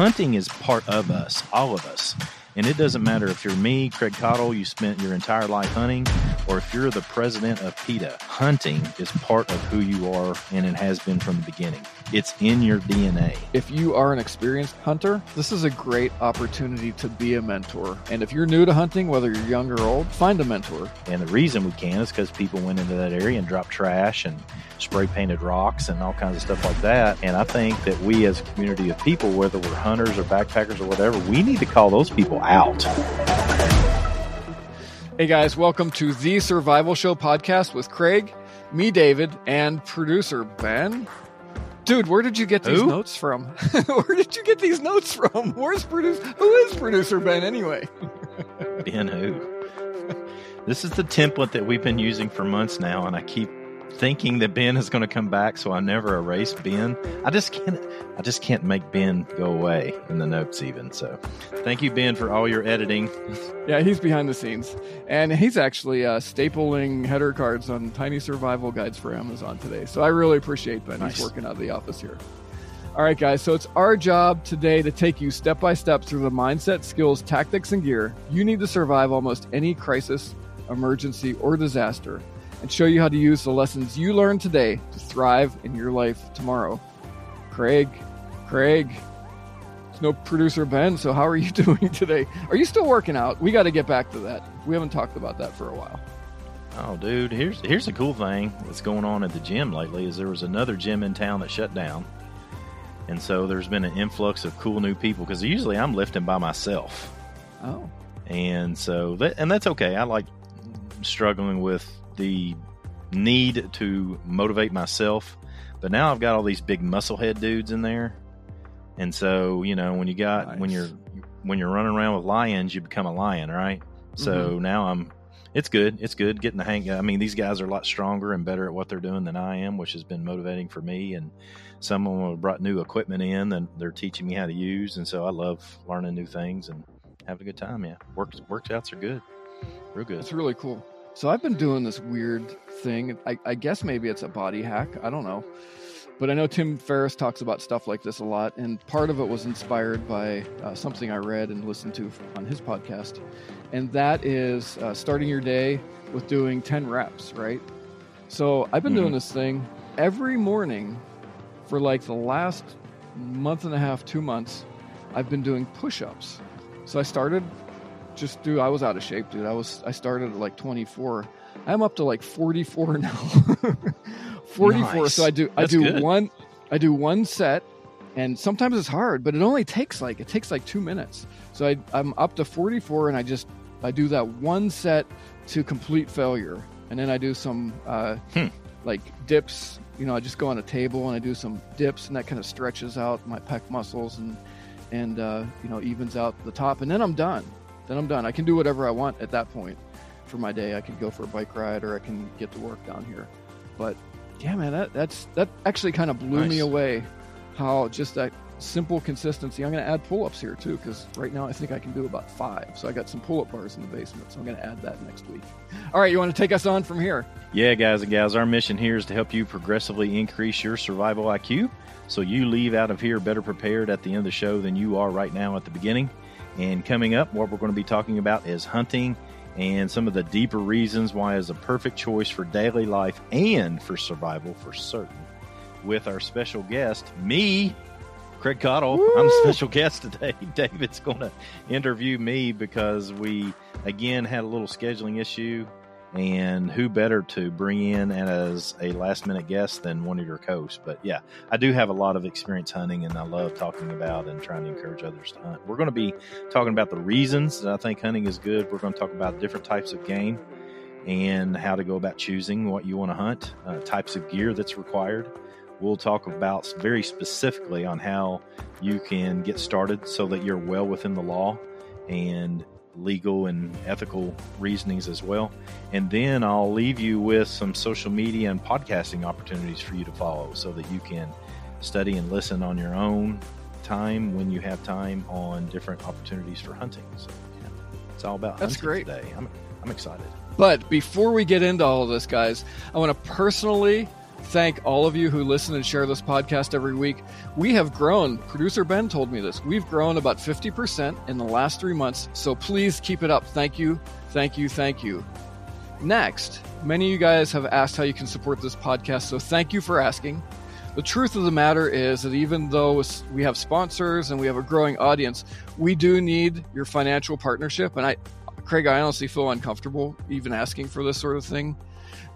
hunting is part of us, all of us. And it doesn't matter if you're me, Craig Caudill, you spent your entire life hunting, or if you're the president of PETA, hunting is part of who you are, and it has been from the beginning. It's in your DNA. If you are an experienced hunter, this is a great opportunity to be a mentor. And if you're new to hunting, whether you're young or old, find a mentor. And the reason we can is because people went into that area and dropped trash and spray painted rocks and all kinds of stuff like that. And I think that we as a community of people, whether we're hunters or backpackers or whatever, we need to call those people out. Hey guys, welcome to the Survival Show podcast with Craig, me, David, and producer Ben. Dude, where did you get these Who? notes from? where did you get these notes from? Where's producer? Who is producer Ben anyway? Ben who? This is the template that we've been using for months now, and I keep thinking that Ben is going to come back, so I never erase Ben. I just can't. I just can't make Ben go away in the notes, even. So, thank you, Ben, for all your editing. Yeah, he's behind the scenes, and he's actually uh, stapling header cards on tiny survival guides for Amazon today. So I really appreciate Ben. Nice. He's working out of the office here. All right, guys. So it's our job today to take you step by step through the mindset, skills, tactics, and gear you need to survive almost any crisis, emergency, or disaster, and show you how to use the lessons you learned today to thrive in your life tomorrow. Craig, Craig. There's no producer Ben, so how are you doing today? Are you still working out? We got to get back to that. We haven't talked about that for a while. Oh, dude, here's here's a cool thing that's going on at the gym lately. Is there was another gym in town that shut down, and so there's been an influx of cool new people because usually I'm lifting by myself. Oh, and so that and that's okay i like struggling with the need to motivate myself. But now i've got all these big musclehead dudes in there. And so you know when you got when you're when you're running around with lions you become a lion right? So mm-hmm. now i'm it's good. It's good getting the hang i mean these guys are a lot stronger and better at what they're doing than i am which has been motivating for me. And some of them have brought new equipment in and they're teaching me how to use. And so i love learning new things and having a good time. Yeah, work workouts are good, real good. it's really cool. So I've been doing this weird thing. I, I guess maybe it's a body hack. I don't know. But I know Tim Ferriss talks about stuff like this a lot. And part of it was inspired by uh, something I read and listened to on his podcast. And that is uh, starting your day with doing 10 reps, right? So I've been doing Mhm. this thing every morning for like the last month and a half, two months. I've been doing push ups. So I started just do I was out of shape, dude. I was I started at like 24. I'm up to like 44 now. 44. Nice. So I do I do good. one I do one set and sometimes it's hard, but it only takes like it takes like 2 minutes. So I I'm up to 44 and I just I do that one set to complete failure. And then I do some uh Hmm. like dips, you know, I just go on a table and I do some dips and that kind of stretches out my pec muscles and and uh, you know evens out the top and then i'm done then i'm done. I can do whatever i want at that point for my day. I can go for a bike ride or i can get to work down here. But yeah man that that's that actually kind of blew me away how just that simple consistency. I'm going to add pull-ups here too because right now i think i can do about five. So i got some pull-up bars in the basement so i'm going to add that next week. All right you want to take us on from here? Yeah, guys and gals, our mission here is to help you progressively increase your survival IQ so you leave out of here better prepared at the end of the show than you are right now at the beginning. And coming up, what we're going to be talking about is hunting and some of the deeper reasons why it's a perfect choice for daily life and for survival for certain. With our special guest, me, Craig Caudill. I'm the Woo! special guest today. David's going to interview me because we, again, had a little scheduling issue and who better to bring in as a last minute guest than one of your hosts but yeah i do have a lot of experience hunting and i love talking about and trying to encourage others to hunt. We're going to be talking about the reasons that i think hunting is good. We're going to talk about different types of game and how to go about choosing what you want to hunt uh, types of gear that's required. We'll talk about very specifically on how you can get started so that you're well within the law and legal and ethical reasonings as well. And then I'll leave you with some social media and podcasting opportunities for you to follow so that you can study and listen on your own time when you have time on different opportunities for hunting. So, yeah, it's all about That's hunting great. today. I'm, I'm excited. But before we get into all of this, guys, I want to personally thank all of you who listen and share this podcast every week. We have grown. Producer Ben told me this. We've grown about 50% in the last three months. So please keep it up. Thank you. Thank you. Thank you. Next, many of you guys have asked how you can support this podcast. So thank you for asking. The truth of the matter is that even though we have sponsors and we have a growing audience, we do need your financial partnership. And I, Craig, I honestly feel uncomfortable even asking for this sort of thing.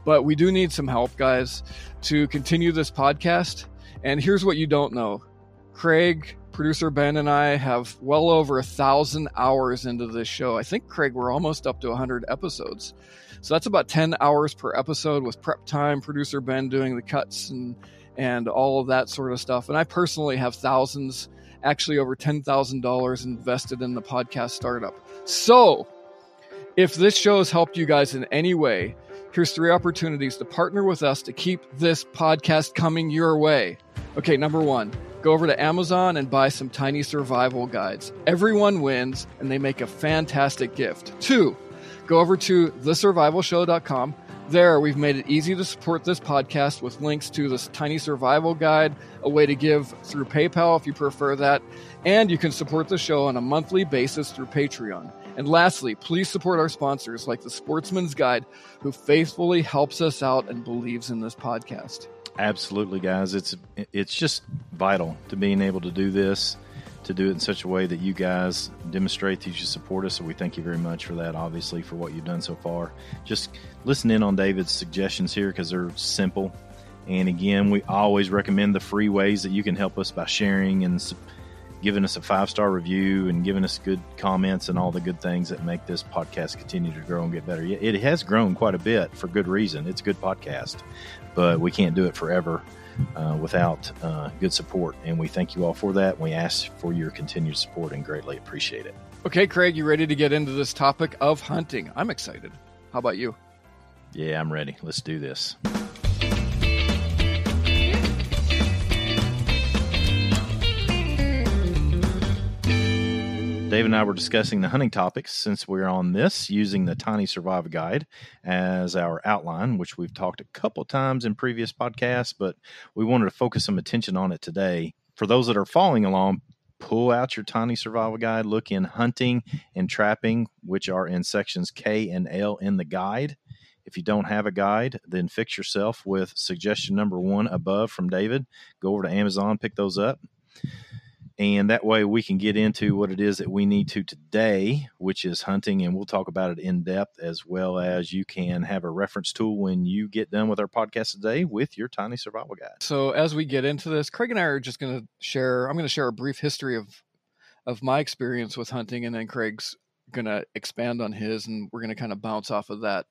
But we do need some help, guys, to continue this podcast. And here's what you don't know Craig, producer Ben, and I have well over a thousand hours into this show. I think, Craig, we're almost up to 100 episodes. So that's about 10 hours per episode with prep time, producer Ben doing the cuts and and all of that sort of stuff. And I personally have thousands, actually over $10,000 invested in the podcast startup. So, if this show has helped you guys in any way, here's three opportunities to partner with us to keep this podcast coming your way. Okay, number one, go over to Amazon and buy some tiny survival guides. Everyone wins, and they make a fantastic gift. Two, go over to thesurvivalshow.com. There, we've made it easy to support this podcast with links to this tiny survival guide, a way to give through PayPal if you prefer that, and you can support the show on a monthly basis through Patreon. And lastly, please support our sponsors like the Sportsman's Guide, who faithfully helps us out and believes in this podcast. Absolutely, guys. It's it's just vital to being able to do this, to do it in such a way that you guys demonstrate that you support us. So we thank you very much for that. Obviously, for what you've done so far. Just listen in on David's suggestions here because they're simple. And again, we always recommend the free ways that you can help us by sharing and giving us a five star review and giving us good comments and all the good things that make this podcast continue to grow and get better. It has grown quite a bit for good reason. It's a good podcast, but we can't do it forever uh, without uh, good support. And we thank you all for that. We ask for your continued support and greatly appreciate it. Okay, Craig, you ready to get into this topic of hunting? I'm excited. How about you? Yeah, I'm ready. Let's do this. Dave and I were discussing the hunting topics since we're on this using the Tiny Survival Guide as our outline, which we've talked a couple times in previous podcasts, but we wanted to focus some attention on it today. For those that are following along, pull out your Tiny Survival Guide, look in hunting and trapping, which are in sections K and L in the guide. If you don't have a guide, then fix yourself with suggestion number one above from David. Go over to Amazon, pick those up and that way we can get into what it is that we need to today, which is hunting, and we'll talk about it in depth as well as you can have a reference tool when you get done with our podcast today with your tiny survival guide. So as we get into this, Craig and I are just going to share. I'm going to share a brief history of of my experience with hunting, and then Craig's going to expand on his and we're going to kind of bounce off of that.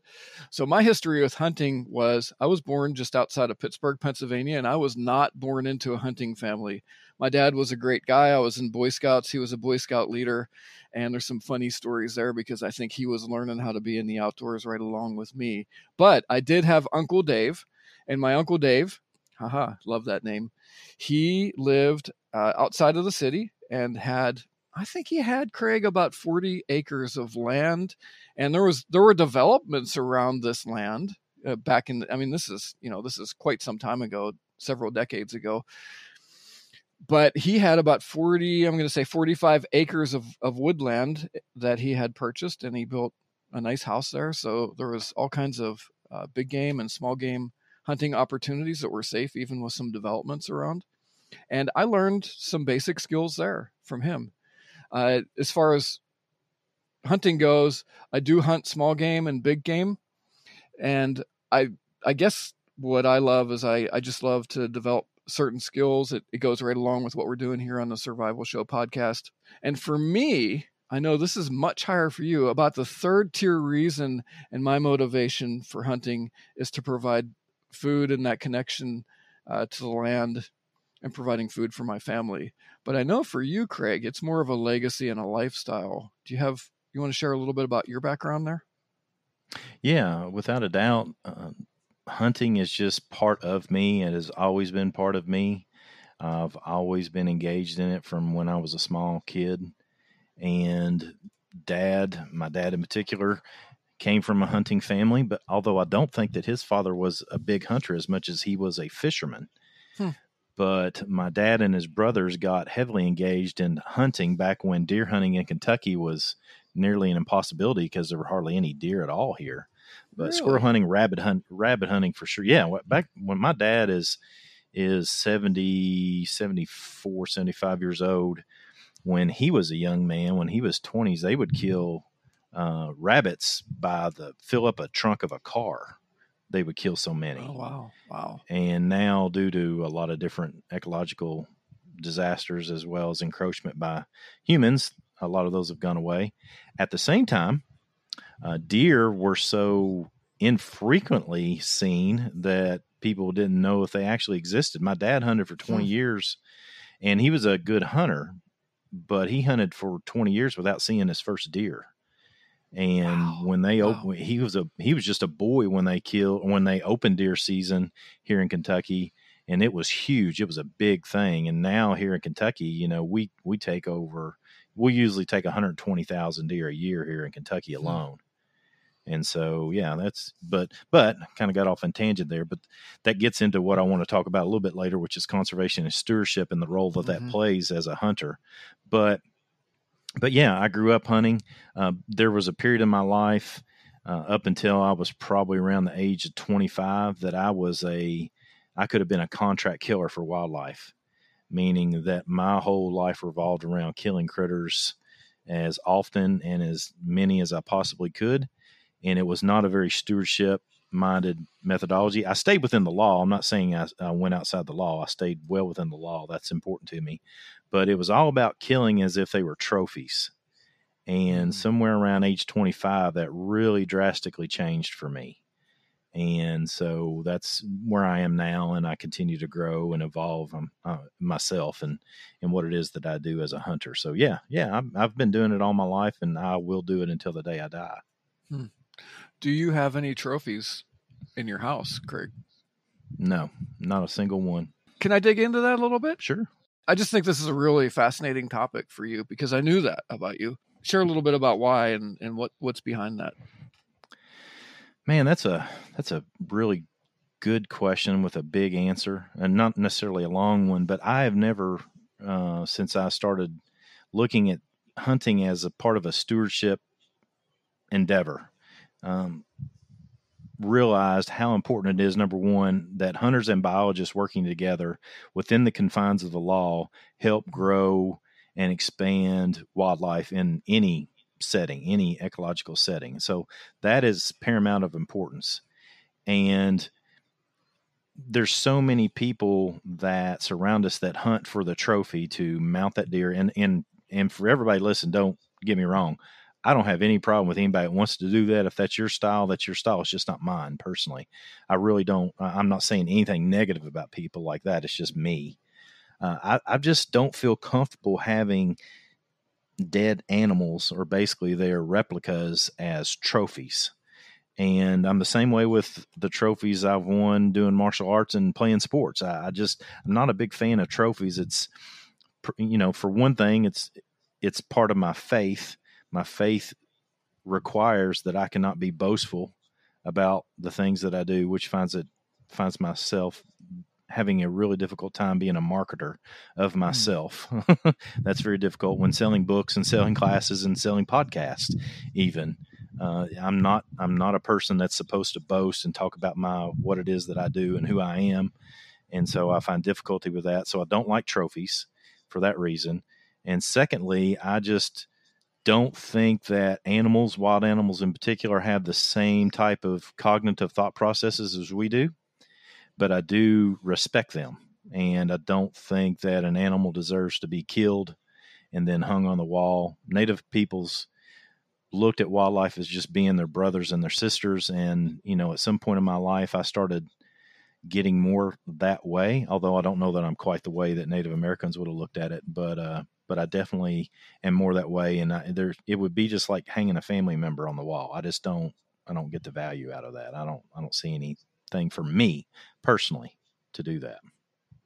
So my history with hunting was I was born just outside of Pittsburgh, Pennsylvania and I was not born into a hunting family my dad was a great guy. I was in Boy Scouts. He was a Boy Scout leader. And there's some funny stories there because I think he was learning how to be in the outdoors right along with me. But I did have Uncle Dave, and my Uncle Dave, haha, love that name. He lived uh, outside of the city and had I think he had Craig about 40 acres of land and there was there were developments around this land uh, back in I mean this is you know this is quite some time ago several decades ago. But he had about 40 i'm going to say 45 acres of, of woodland that he had purchased and he built a nice house there. So there was all kinds of uh, big game and small game hunting opportunities that were safe even with some developments around. And i learned some basic skills there from him uh, as far as hunting goes i do hunt small game and big game and i i guess what i love is i i just love to develop certain skills. It, it goes right along with what we're doing here on the Survival Show podcast. And for me, I know this is much higher for you. About the third tier reason and my motivation for hunting is to provide food and that connection uh, to the land and providing food for my family. But I know for you, Craig, it's more of a legacy and a lifestyle. Do you have, you want to share a little bit about your background there? Yeah, without a doubt. Uh, hunting is just part of me. It has always been part of me. I've always been engaged in it from when I was a small kid. And dad, my dad in particular, came from a hunting family, but although I don't think that his father was a big hunter as much as he was a fisherman. Hmm. But my dad and his brothers got heavily engaged in hunting back when deer hunting in Kentucky was nearly an impossibility because there were hardly any deer at all here. But Really? squirrel hunting, rabbit hunt, rabbit hunting for sure. Yeah, back when my dad is is 70, 74, 75 years old, when he was a young man, when he was 20s, they would kill uh, rabbits by the fill up a trunk of a car. They would kill so many. Oh wow, wow. And now, due to a lot of different ecological disasters as well as encroachment by humans, a lot of those have gone away. At the same time, uh, deer were so infrequently seen that people didn't know if they actually existed. My dad hunted for 20 Hmm. years and he was a good hunter, but he hunted for 20 years without seeing his first deer. And Wow. when they Wow. opened, he was a he was just a boy when they killed when they opened deer season here in Kentucky, and it was huge. It was a big thing. And now here in Kentucky, you know, we we take over. We usually take 120,000 deer a year here in Kentucky Hmm. alone. And so, yeah, that's but but kind of got off on tangent there, but that gets into what I want to talk about a little bit later, which is conservation and stewardship and the role that Mhm. that plays as a hunter. But but yeah, I grew up hunting. Uh, there was a period in my life uh, up until I was probably around the age of 25 that I was a I could have been a contract killer for wildlife, meaning that my whole life revolved around killing critters as often and as many as I possibly could. And it was not a very stewardship minded methodology. I stayed within the law. I'm not saying I, I went outside the law. I stayed well within the law. That's important to me. But it was all about killing as if they were trophies. And Mm. somewhere around age 25, that really drastically changed for me. And so that's where I am now, and I continue to grow and evolve um, uh, myself and and what it is that I do as a hunter. So yeah, yeah, I've, I've been doing it all my life, and I will do it until the day I die. Do you have any trophies in your house, Craig? No, not a single one. Can I dig into that a little bit? Sure. I just think this is a really fascinating topic for you because I knew that about you. Share a little bit about why and, and what, what's behind that. Man, that's a that's a really good question with a big answer, and not necessarily a long one. But I have never, uh, since I started looking at hunting as a part of a stewardship endeavor, um, realized how important it is. Number one, that hunters and biologists working together within the confines of the law help grow and expand wildlife in any setting, any ecological setting. So that is paramount of importance. And there's so many people that surround us that hunt for the trophy to mount that deer. And and and for everybody, listen, don't get me wrong. I don't have any problem with anybody that wants to do that. If that's your style, that's your style. It's just not mine personally. I really don't. I'm not saying anything negative about people like that. It's just me. Uh, I, I just don't feel comfortable having dead animals or basically their replicas as trophies. And I'm the same way with the trophies I've won doing martial arts and playing sports. I, I just I'm not a big fan of trophies. It's you know, for one thing, it's it's part of my faith. My faith requires that I cannot be boastful about the things that I do, which finds it finds myself having a really difficult time being a marketer of myself. That's very difficult when selling books and selling classes and selling podcasts. Even uh, I'm not I'm not a person that's supposed to boast and talk about my what it is that I do and who I am, and so I find difficulty with that. So I don't like trophies for that reason. And secondly, I just don't think that animals, wild animals in particular, have the same type of cognitive thought processes as we do but I do respect them. And I don't think that an animal deserves to be killed and then hung on the wall. Native peoples looked at wildlife as just being their brothers and their sisters. And, you know, at some point in my life, I started getting more that way, although I don't know that I'm quite the way that Native Americans would have looked at it. But, uh, but I definitely am more that way. And I, there, it would be just like hanging a family member on the wall. I just don't, I don't get the value out of that. I don't, I don't see anything for me personally to do that.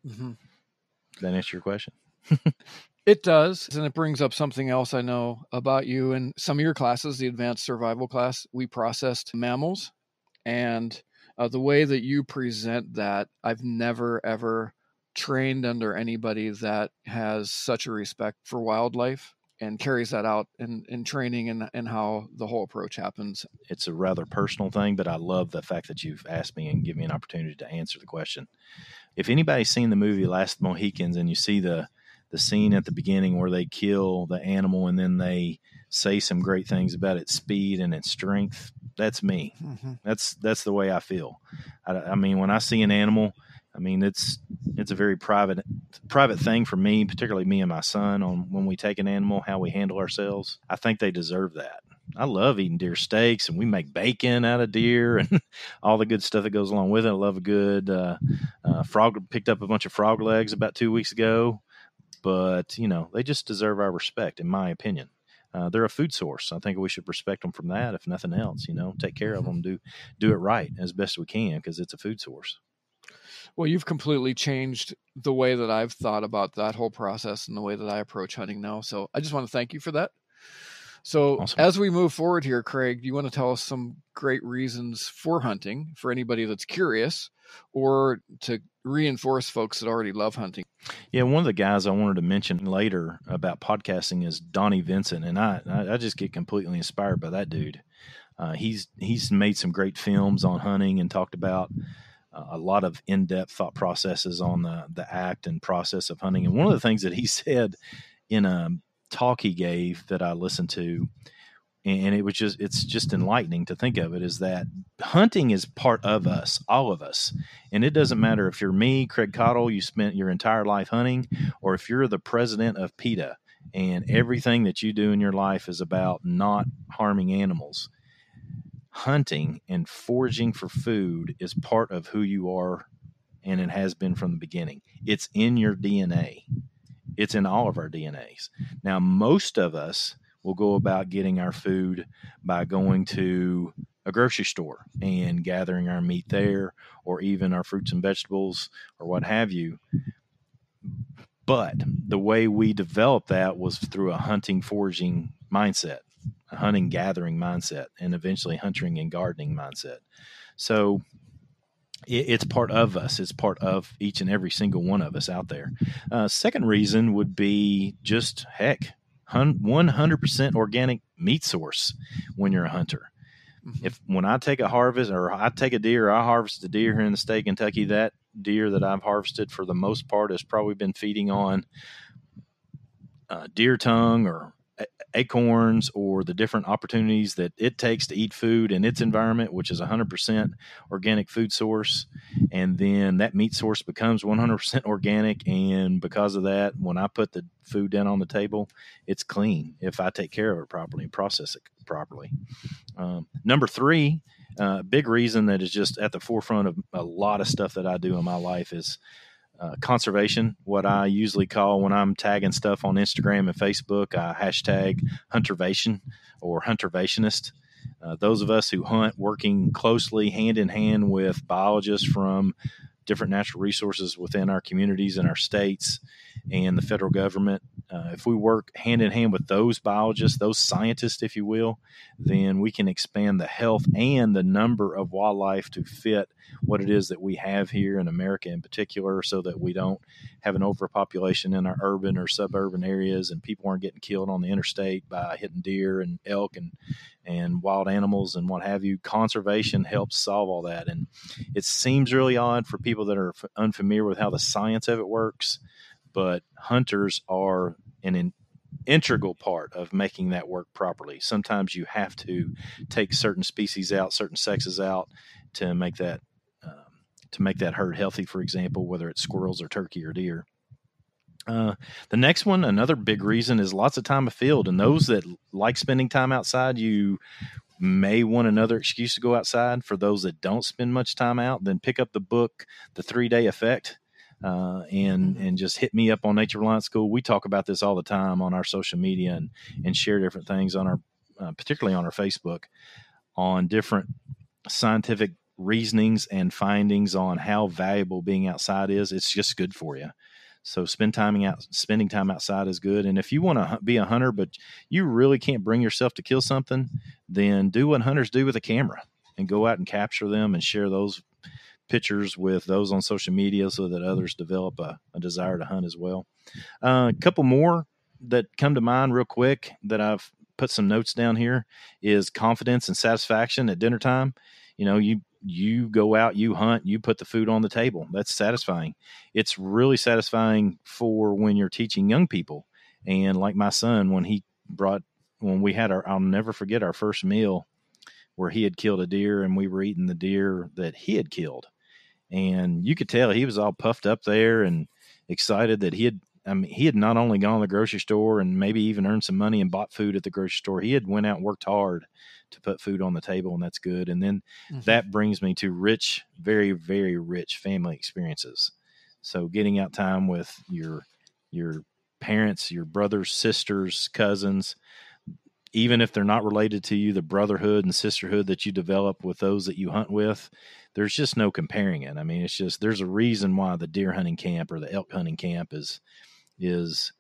Mm-hmm. Did that answer your question? It does. And it brings up something else I know about you. In some of your classes, the advanced survival class, we processed mammals. And uh, the way that you present that, I've never, ever trained under anybody that has such a respect for wildlife and carries that out in, in training and, and how the whole approach happens. It's a rather personal thing, but I love the fact that you've asked me and give me an opportunity to answer the question. If anybody's seen the movie Last Mohicans and you see the the scene at the beginning where they kill the animal and then they say some great things about its speed and its strength, that's me. Mm-hmm. That's that's the way I feel. I, I mean, when I see an animal I mean, it's it's a very private private thing for me, particularly me and my son, on when we take an animal, how we handle ourselves. I think they deserve that. I love eating deer steaks, and we make bacon out of deer and all the good stuff that goes along with it. I love a good uh, uh, frog. Picked up a bunch of frog legs about two weeks ago, but you know they just deserve our respect, in my opinion. Uh, they're a food source. I think we should respect them from that, if nothing else. You know, take care of them, do do it right as best we can because it's a food source. Well, you've completely changed the way that I've thought about that whole process and the way that I approach hunting now. So I just want to thank you for that. So awesome. as we move forward here, Craig, do you want to tell us some great reasons for hunting for anybody that's curious or to reinforce folks that already love hunting? Yeah, one of the guys I wanted to mention later about podcasting is Donnie Vincent, and I I just get completely inspired by that dude. Uh, he's he's made some great films on hunting and talked about a lot of in-depth thought processes on the the act and process of hunting. And one of the mm-hmm. things that he said in a talk he gave that I listened to, and it was just it's just enlightening to think of it is that hunting is part of us, all of us, and it doesn't matter if you're me, Craig Caudill, you spent your entire life hunting, or if you're the president of PETA and everything that you do in your life is about not harming animals hunting and foraging for food is part of who you are and it has been from the beginning. It's in your DNA. It's in all of our DNAs. Now, most of us will go about getting our food by going to a grocery store and gathering our meat there or even our fruits and vegetables or what have you. But the way we developed that was through a hunting foraging mindset hunting gathering mindset and eventually hunting and gardening mindset. So it, it's part of us. It's part of each and every single one of us out there. Uh, second reason would be just heck, 100% organic meat source when you're a hunter. Mm-hmm. If when I take a harvest or I take a deer, I harvest a deer here in the state of Kentucky, that deer that I've harvested for the most part has probably been feeding on uh, deer tongue or acorns or the different opportunities that it takes to eat food in its environment, which is 100% organic food source. And then that meat source becomes 100% organic. And because of that, when I put the food down on the table, it's clean if I take care of it properly and process it properly. Um, number three, uh, big reason that is just at the forefront of a lot of stuff that I do in my life is uh, conservation, what I usually call when I'm tagging stuff on Instagram and Facebook, I hashtag huntervation or huntervationist. Uh, those of us who hunt working closely hand in hand with biologists from different natural resources within our communities and our states and the federal government. Uh, if we work hand in hand with those biologists, those scientists, if you will, then we can expand the health and the number of wildlife to fit what it is that we have here in America in particular, so that we don't have an overpopulation in our urban or suburban areas and people aren't getting killed on the interstate by hitting deer and elk and and wild animals and what have you. Conservation helps solve all that. And it seems really odd for people that are unfamiliar with how the science of it works, but hunters are an in, integral part of making that work properly. Sometimes you have to take certain species out, certain sexes out to make that um, to make that herd healthy. For example, whether it's squirrels or turkey or deer. Uh, the next one, another big reason is lots of time afield, and those that like spending time outside, you may want another excuse to go outside. For those that don't spend much time out, then pick up the book, The Three Day Effect, uh, and mm-hmm. and just hit me up on Nature Reliance School. We talk about this all the time on our social media and and share different things on our, uh, particularly on our Facebook, on different scientific reasonings and findings on how valuable being outside is. It's just good for you. So spend timing out, spending time outside is good. And if you want to be a hunter, but you really can't bring yourself to kill something, then do what hunters do with a camera and go out and capture them and share those pictures with those on social media so that others develop a, a desire to hunt as well. Uh, a couple more that come to mind real quick that I've put some notes down here is confidence and satisfaction at dinner time. You know, you you go out, you hunt, you put the food on the table. That's satisfying. It's really satisfying for when you're teaching young people. And like my son, when he brought, when we had our, I'll never forget our first meal where he had killed a deer and we were eating the deer that he had killed. And you could tell he was all puffed up there and excited that he had I mean, he had not only gone to the grocery store and maybe even earned some money and bought food at the grocery store. He had went out and worked hard to put food on the table, and that's good. And then mm-hmm. that brings me to rich, very, very rich family experiences. So getting out time with your your parents, your brothers, sisters, cousins, even if they're not related to you, the brotherhood and sisterhood that you develop with those that you hunt with, there's just no comparing it. I mean, it's just there's a reason why the deer hunting camp or the elk hunting camp is is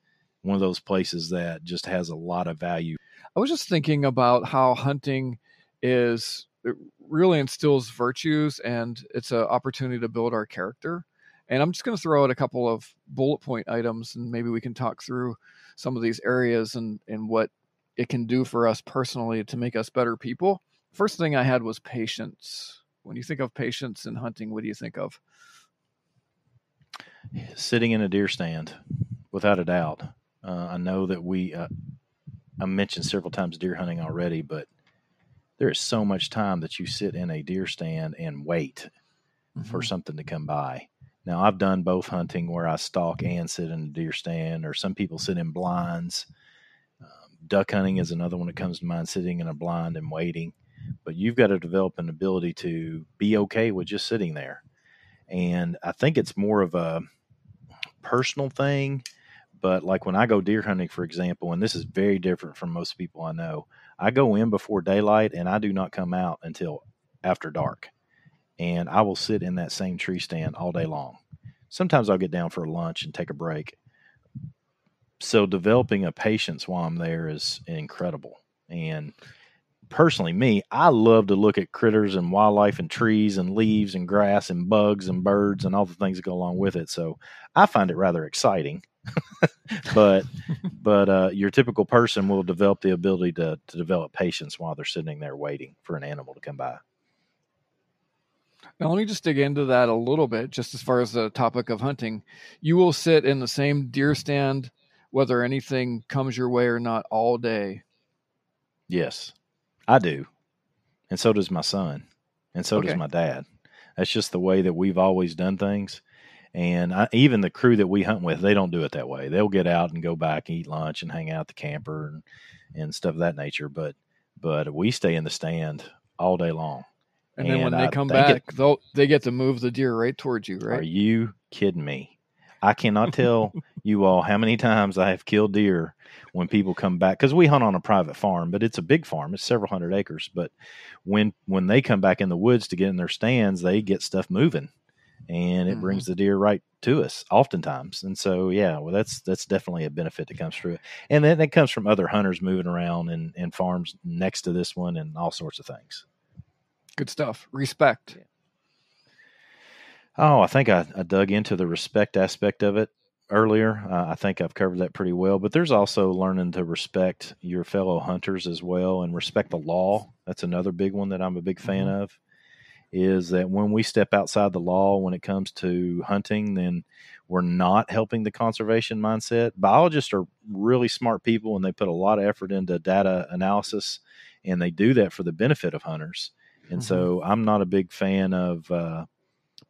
one of those places that just has a lot of value. I was just thinking about how hunting is it really instills virtues and it's an opportunity to build our character. And I'm just going to throw out a couple of bullet point items and maybe we can talk through some of these areas and, and what it can do for us personally to make us better people. First thing I had was patience. When you think of patience in hunting, what do you think of? Sitting in a deer stand without a doubt. Uh, I know that we, uh, I mentioned several times deer hunting already, but there is so much time that you sit in a deer stand and wait mm-hmm. for something to come by. Now, I've done both hunting where I stalk and sit in a deer stand, or some people sit in blinds. Duck hunting is another one that comes to mind, sitting in a blind and waiting. But you've got to develop an ability to be okay with just sitting there. And I think it's more of a personal thing but like when I go deer hunting, for example, and this is very different from most people I know, I go in before daylight and I do not come out until after dark. And I will sit in that same tree stand all day long. Sometimes I'll get down for lunch and take a break. So developing a patience while I'm there is incredible. And personally, me, I love to look at critters and wildlife and trees and leaves and grass and bugs and birds and all the things that go along with it. So I find it rather exciting but but uh, your typical person will develop the ability to to develop patience while they're sitting there waiting for an animal to come by. Now, let me just dig into that a little bit, just as far as the topic of hunting. You will sit in the same deer stand, whether anything comes your way or not, all day. Yes, I do. And so does my son. And so okay. does my dad. That's just the way that we've always done things. And I, even the crew that we hunt with, they don't do it that way. They'll get out and go back and eat lunch and hang out at the camper and, and stuff of that nature. But but we stay in the stand all day long. And, and then when they come back, get, they get to move the deer right towards you, right? Are you kidding me? I cannot tell you all how many times I have killed deer when people come back because we hunt on a private farm, but it's a big farm. It's several hundred acres. But when when they come back in the woods to get in their stands, they get stuff moving and it mm-hmm. brings the deer right to us oftentimes. And so, yeah, well, that's that's definitely a benefit that comes through it, and then it comes from other hunters moving around and, and farms next to this one and all sorts of things. Good stuff. Respect. Yeah. Oh, I think I, I, dug into the respect aspect of it earlier. Uh, I think I've covered that pretty well. But there's also learning to respect your fellow hunters as well and respect the law. That's another big one that I'm a big fan mm-hmm. of is that when we step outside the law when it comes to hunting, then we're not helping the conservation mindset. Biologists are really smart people and they put a lot of effort into data analysis and they do that for the benefit of hunters. And mm-hmm. so I'm not a big fan of uh,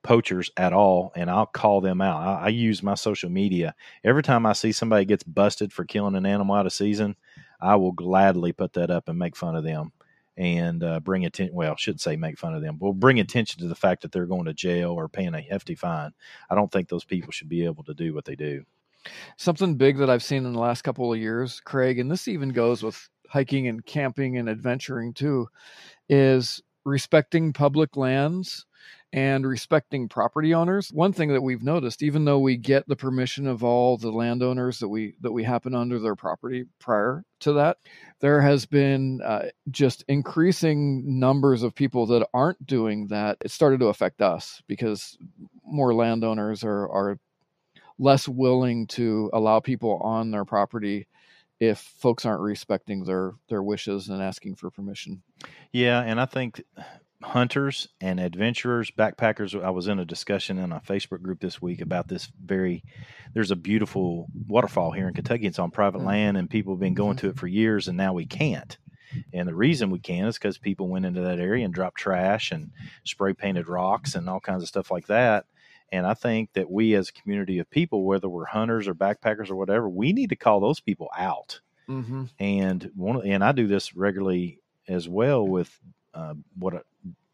poachers at all, and I'll call them out. I, I, use my social media. Every time I see somebody gets busted for killing an animal out of season, I will gladly put that up and make fun of them and uh, bring attention. Well, I shouldn't say make fun of them, but bring attention to the fact that they're going to jail or paying a hefty fine. I don't think those people should be able to do what they do. Something big that I've seen in the last couple of years, Craig, and this even goes with hiking and camping and adventuring too, is respecting public lands and respecting property owners. One thing that we've noticed, even though we get the permission of all the landowners that we that we happen under their property prior to that, there has been uh, just increasing numbers of people that aren't doing that. It started to affect us because more landowners are are less willing to allow people on their property if folks aren't respecting their their wishes and asking for permission. Yeah, and I think hunters and adventurers, backpackers. I was in a discussion in a Facebook group this week about this very. There's a beautiful waterfall here in Kentucky. It's on private mm-hmm. land, and people have been going mm-hmm. to it for years, and now we can't. And the reason we can is because people went into that area and dropped trash and spray painted rocks and all kinds of stuff like that. And I think that we, as a community of people, whether we're hunters or backpackers or whatever, we need to call those people out. Mm-hmm. And one, and I do this regularly as well with uh, what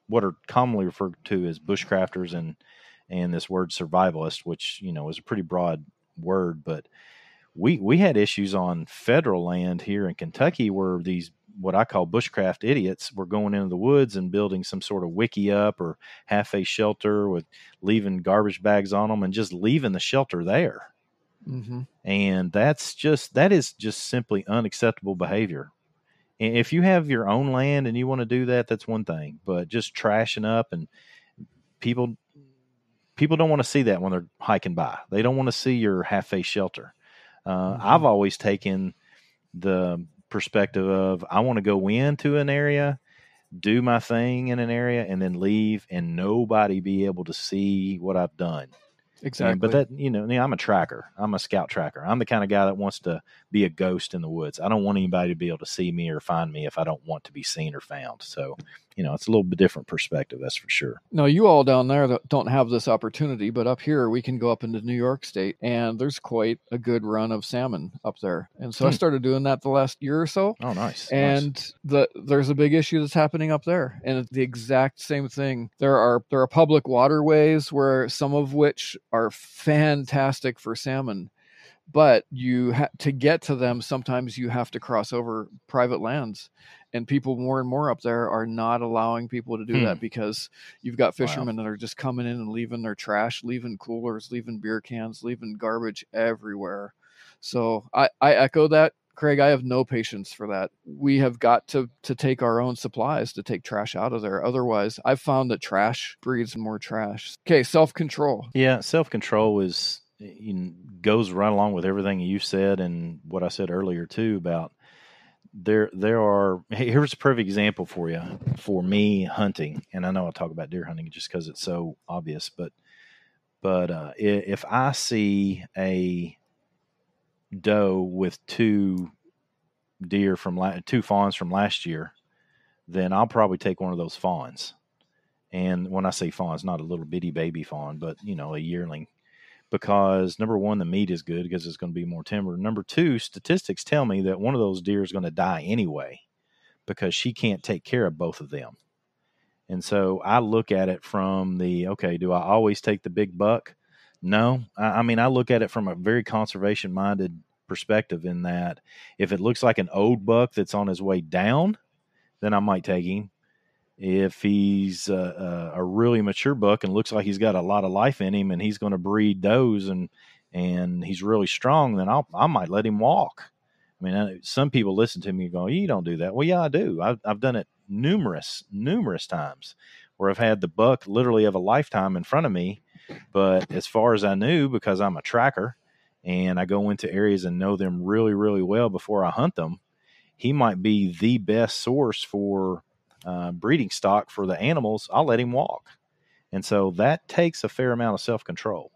what are commonly referred to as bushcrafters and and this word survivalist, which you know is a pretty broad word, but we we had issues on federal land here in Kentucky where these what I call bushcraft idiots were going into the woods and building some sort of wickiup or half a shelter with leaving garbage bags on them and just leaving the shelter there. Mm-hmm. And that's just that is just simply unacceptable behavior. If you have your own land and you want to do that, that's one thing. But just trashing up and people people don't want to see that when they're hiking by. They don't want to see your half face shelter. Uh, mm-hmm. I've always taken the perspective of I want to go into an area, do my thing in an area, and then leave, and nobody be able to see what I've done. Exactly. And, but that you know, I'm a tracker. I'm a scout tracker. I'm the kind of guy that wants to be a ghost in the woods. I don't want anybody to be able to see me or find me if I don't want to be seen or found. So you know, it's a little bit different perspective, that's for sure. No, you all down there don't have this opportunity, but up here we can go up into New York State and there's quite a good run of salmon up there. And so hmm. I started doing that the last year or so. Oh, nice. And nice. the there's a big issue that's happening up there. And it's the exact same thing. There are there are public waterways where some of which are fantastic for salmon but you ha- to get to them sometimes you have to cross over private lands and people more and more up there are not allowing people to do hmm. that because you've got fishermen wow. that are just coming in and leaving their trash leaving coolers leaving beer cans leaving garbage everywhere so i i echo that Craig, I have no patience for that. We have got to to take our own supplies to take trash out of there. Otherwise, I've found that trash breeds more trash. Okay, self control. Yeah, self control know, goes right along with everything you said and what I said earlier too about there there are here's a perfect example for you for me hunting. And I know I talk about deer hunting just because it's so obvious but but uh, if I see a doe with two deer from la- two fawns from last year then I'll probably take one of those fawns. And when I say fawns not a little bitty baby fawn but you know a yearling because number one, the meat is good because it's going to be more timber. Number two, statistics tell me that one of those deer is going to die anyway because she can't take care of both of them. And so I look at it from the okay, do I always take the big buck? No. I, I mean, I look at it from a very conservation minded perspective in that if it looks like an old buck that's on his way down, then I might take him if he's a, a, really mature buck and looks like he's got a lot of life in him and he's going to breed those and and he's really strong, then I'll, I might let him walk. I mean, some people listen to me and go, "You don't do that." Well, yeah, I do. I've, I've done it numerous, numerous times where I've had the buck literally of a lifetime in front of me. But as far as I knew, because I'm a tracker and I go into areas and know them really, really well before I hunt them, he might be the best source for uh, breeding stock for the animals, I'll let him walk. And so that takes a fair amount of self control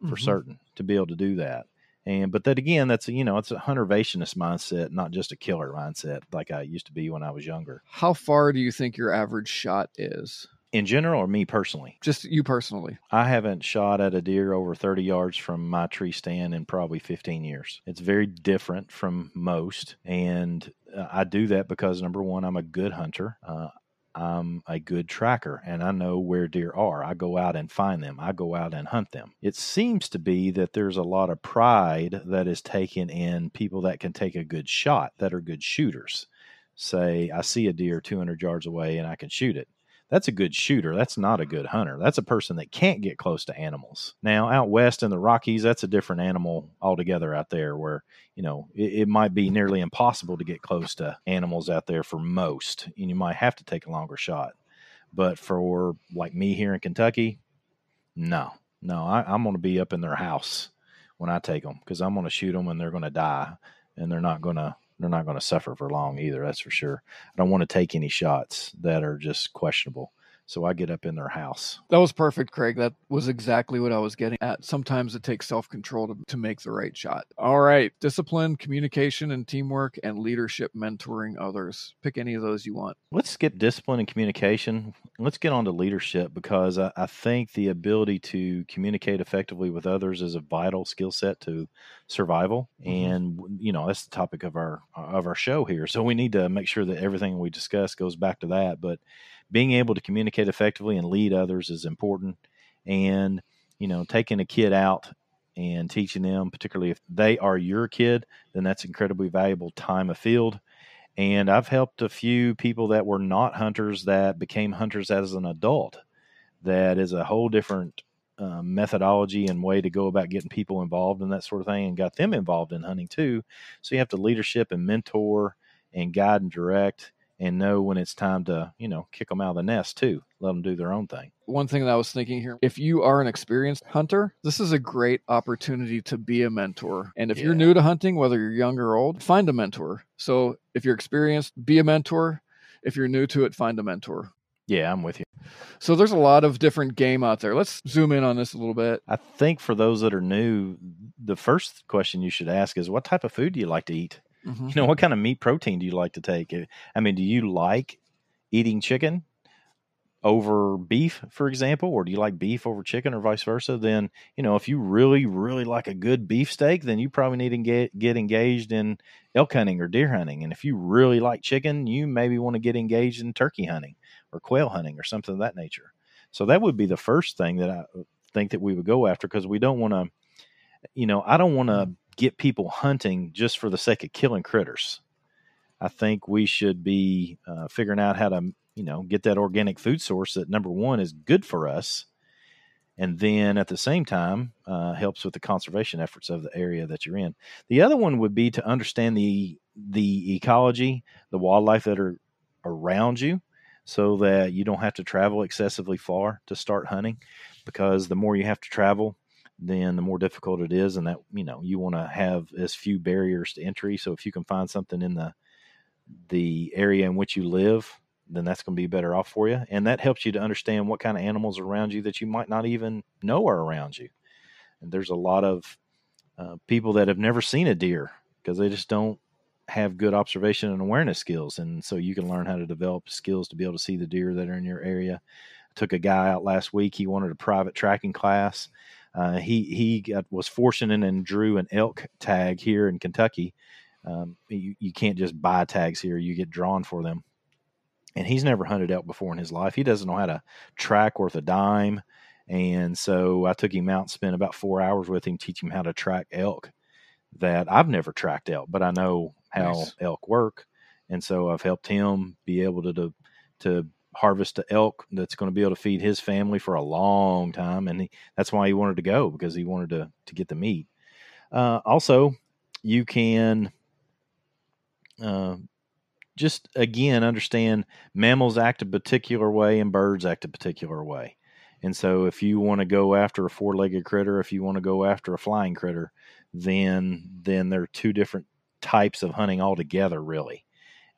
for mm-hmm. certain to be able to do that. And but that again, that's a, you know, it's a huntervationist mindset, not just a killer mindset like I used to be when I was younger. How far do you think your average shot is? In general or me personally? Just you personally. I haven't shot at a deer over 30 yards from my tree stand in probably 15 years. It's very different from most. And uh, I do that because number one, I'm a good hunter. Uh, I'm a good tracker and I know where deer are. I go out and find them. I go out and hunt them. It seems to be that there's a lot of pride that is taken in people that can take a good shot, that are good shooters. Say, I see a deer 200 yards away and I can shoot it that's a good shooter. That's not a good hunter. That's a person that can't get close to animals. Now, out west in the Rockies, that's a different animal altogether out there where, you know, it, it might be nearly impossible to get close to animals out there for most. And you might have to take a longer shot. But for like me here in Kentucky, no, no, I, I'm going to be up in their house when I take them because I'm going to shoot them and they're going to die and they're not going to they're not going to suffer for long either. That's for sure. I don't want to take any shots that are just questionable. So I get up in their house. That was perfect, Craig. That was exactly what I was getting at. Sometimes it takes self control to, to make the right shot. All right. Discipline, communication, and teamwork, and leadership, mentoring others. Pick any of those you want. Let's skip discipline and communication. Let's get on to leadership because I, I think the ability to communicate effectively with others is a vital skill set to survival. Mm-hmm. And, you know, that's the topic of our of our show here. So we need to make sure that everything we discuss goes back to that. But being able to communicate effectively and lead others is important. And, you know, taking a kid out and teaching them, particularly if they are your kid, then that's incredibly valuable time afield. And I've helped a few people that were not hunters that became hunters as an adult. That is a whole different uh, methodology and way to go about getting people involved in that sort of thing and got them involved in hunting too. So you have to leadership and mentor and guide and direct and know when it's time to, you know, kick them out of the nest too. Let them do their own thing. One thing that I was thinking here if you are an experienced hunter, this is a great opportunity to be a mentor. And if yeah. you're new to hunting, whether you're young or old, find a mentor. So if you're experienced, be a mentor. If you're new to it, find a mentor. Yeah, I'm with you. So there's a lot of different game out there. Let's zoom in on this a little bit. I think for those that are new, the first question you should ask is what type of food do you like to eat? Mm-hmm. You know, what kind of meat protein do you like to take? Eh, I mean, do you like eating chicken over beef, for example, or do you like beef over chicken or vice versa? Then, you know, if you really, really like a good beef steak, then you probably need to get, get engaged in elk hunting or deer hunting. And if you really like chicken, you maybe want to get engaged in turkey hunting or quail hunting or something of that nature. So that would be the first thing that I uh, think that we would go after because we don't want to, you know, I don't want to get people hunting just for the sake of killing critters. I think we should be uh, figuring out how to, you know, get that organic food source that number one is good for us, and then at the same time uh, helps with the conservation efforts of the area that you're in. The other one would be to understand the the ecology, the wildlife that are around you, so that you don't have to travel excessively far to start hunting, because the more you have to travel, then the more difficult it is and that you know you want to have as few barriers to entry. So if you can find something in the the area in which you live then that's going to be better off for you. And that helps you to understand what kind of animals around you that you might not even know are around you. And there's a lot of uh, people that have never seen a deer because they just don't have good observation and awareness skills. And so you can learn how to develop skills to be able to see the deer that are in your area. I took a guy out last week. He wanted a private tracking class uh, he he got, was fortunate and drew an elk tag here in Kentucky. Um, you, you can't just buy tags here; you get drawn for them. And he's never hunted elk before in his life. He doesn't know how to track worth a dime. And so I took him out and spent about four hours with him, teaching him how to track elk. That I've never tracked elk, but I know how nice. elk work, and so I've helped him be able to to, to harvest a elk that's going to be able to feed his family for a long time, and he, that's why he wanted to go because he wanted to to get the meat. Uh, also, you can uh, just again understand mammals act a particular way and birds act a particular way. And so, if you want to go after a four-legged critter, if you want to go after a flying critter, then then they're two different types of hunting altogether, really.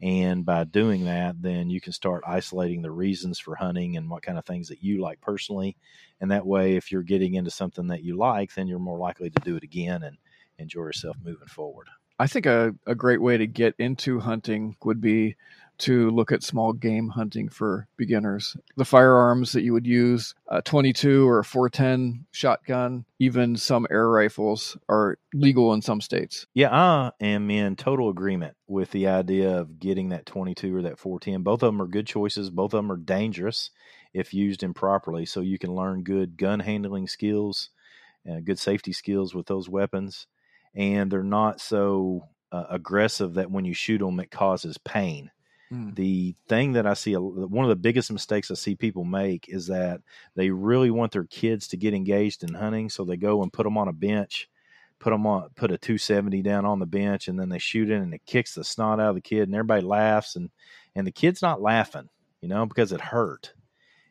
And by doing that, then you can start isolating the reasons for hunting and what kind of things that you like personally. And that way, if you're getting into something that you like, then you're more likely to do it again and enjoy yourself moving forward. I think a, a great way to get into hunting would be to look at small game hunting for beginners. The firearms that you would use, a 22 or a 410 shotgun, even some air rifles are legal in some states. Yeah, I am in total agreement with the idea of getting that 22 or that 410. Both of them are good choices, both of them are dangerous if used improperly. So you can learn good gun handling skills, uh, good safety skills with those weapons. And they're not so uh, aggressive that when you shoot them, it causes pain Mm. The thing that I see, one of the biggest mistakes I see people make is that they really want their kids to get engaged in hunting, so they go and put them on a bench, put them on, put a 270 down on the bench, and then they shoot it, and it kicks the snot out of the kid, and everybody laughs, and and the kid's not laughing, you know, because it hurt.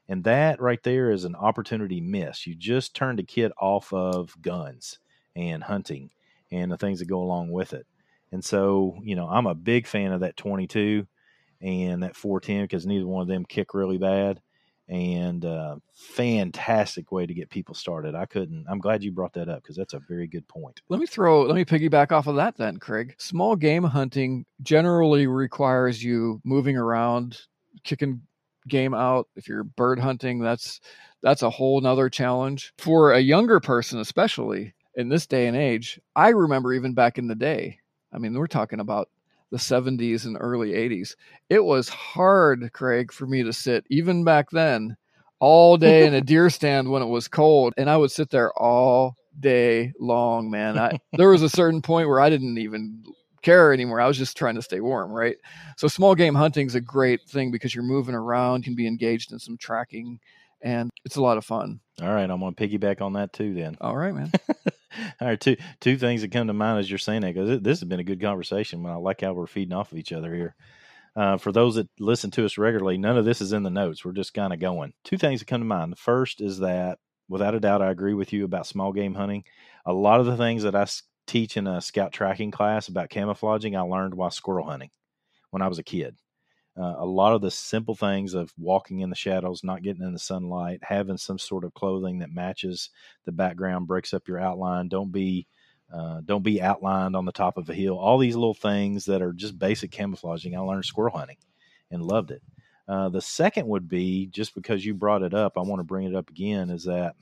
And that right there is an opportunity miss. You just turned a kid off of guns and hunting and the things that go along with it. And so, you know, I'm a big fan of that 22 and that 410 because neither one of them kick really bad. And uh, fantastic way to get people started. I couldn't. I'm glad you brought that up because that's a very good point. Let me throw. Let me piggyback off of that then, Craig. Small game hunting generally requires you moving around, kicking game out. If you're bird hunting, that's that's a whole nother challenge for a younger person, especially in this day and age. I remember even back in the day. I mean, we're talking about the 70s and early 80s. It was hard, Craig, for me to sit, even back then, all day in a deer stand when it was cold. And I would sit there all day long, man. I, there was a certain point where I didn't even care anymore. I was just trying to stay warm, right? So small game hunting is a great thing because you're moving around, can be engaged in some tracking, and it's a lot of fun. All right, I'm going to piggyback on that too. Then. All right, man. All right, two two things that come to mind as you're saying that because this has been a good conversation. I like how we're feeding off of each other here. Uh, for those that listen to us regularly, none of this is in the notes. We're just kind of going. Two things that come to mind. The first is that, without a doubt, I agree with you about small game hunting. A lot of the things that I teach in a scout tracking class about camouflaging, I learned while squirrel hunting when I was a kid. Uh, a lot of the simple things of walking in the shadows, not getting in the sunlight, having some sort of clothing that matches the background, breaks up your outline. Don't be uh, don't be outlined on the top of a hill. All these little things that are just basic camouflaging. I learned squirrel hunting and loved it. Uh, the second would be just because you brought it up, I want to bring it up again. Is that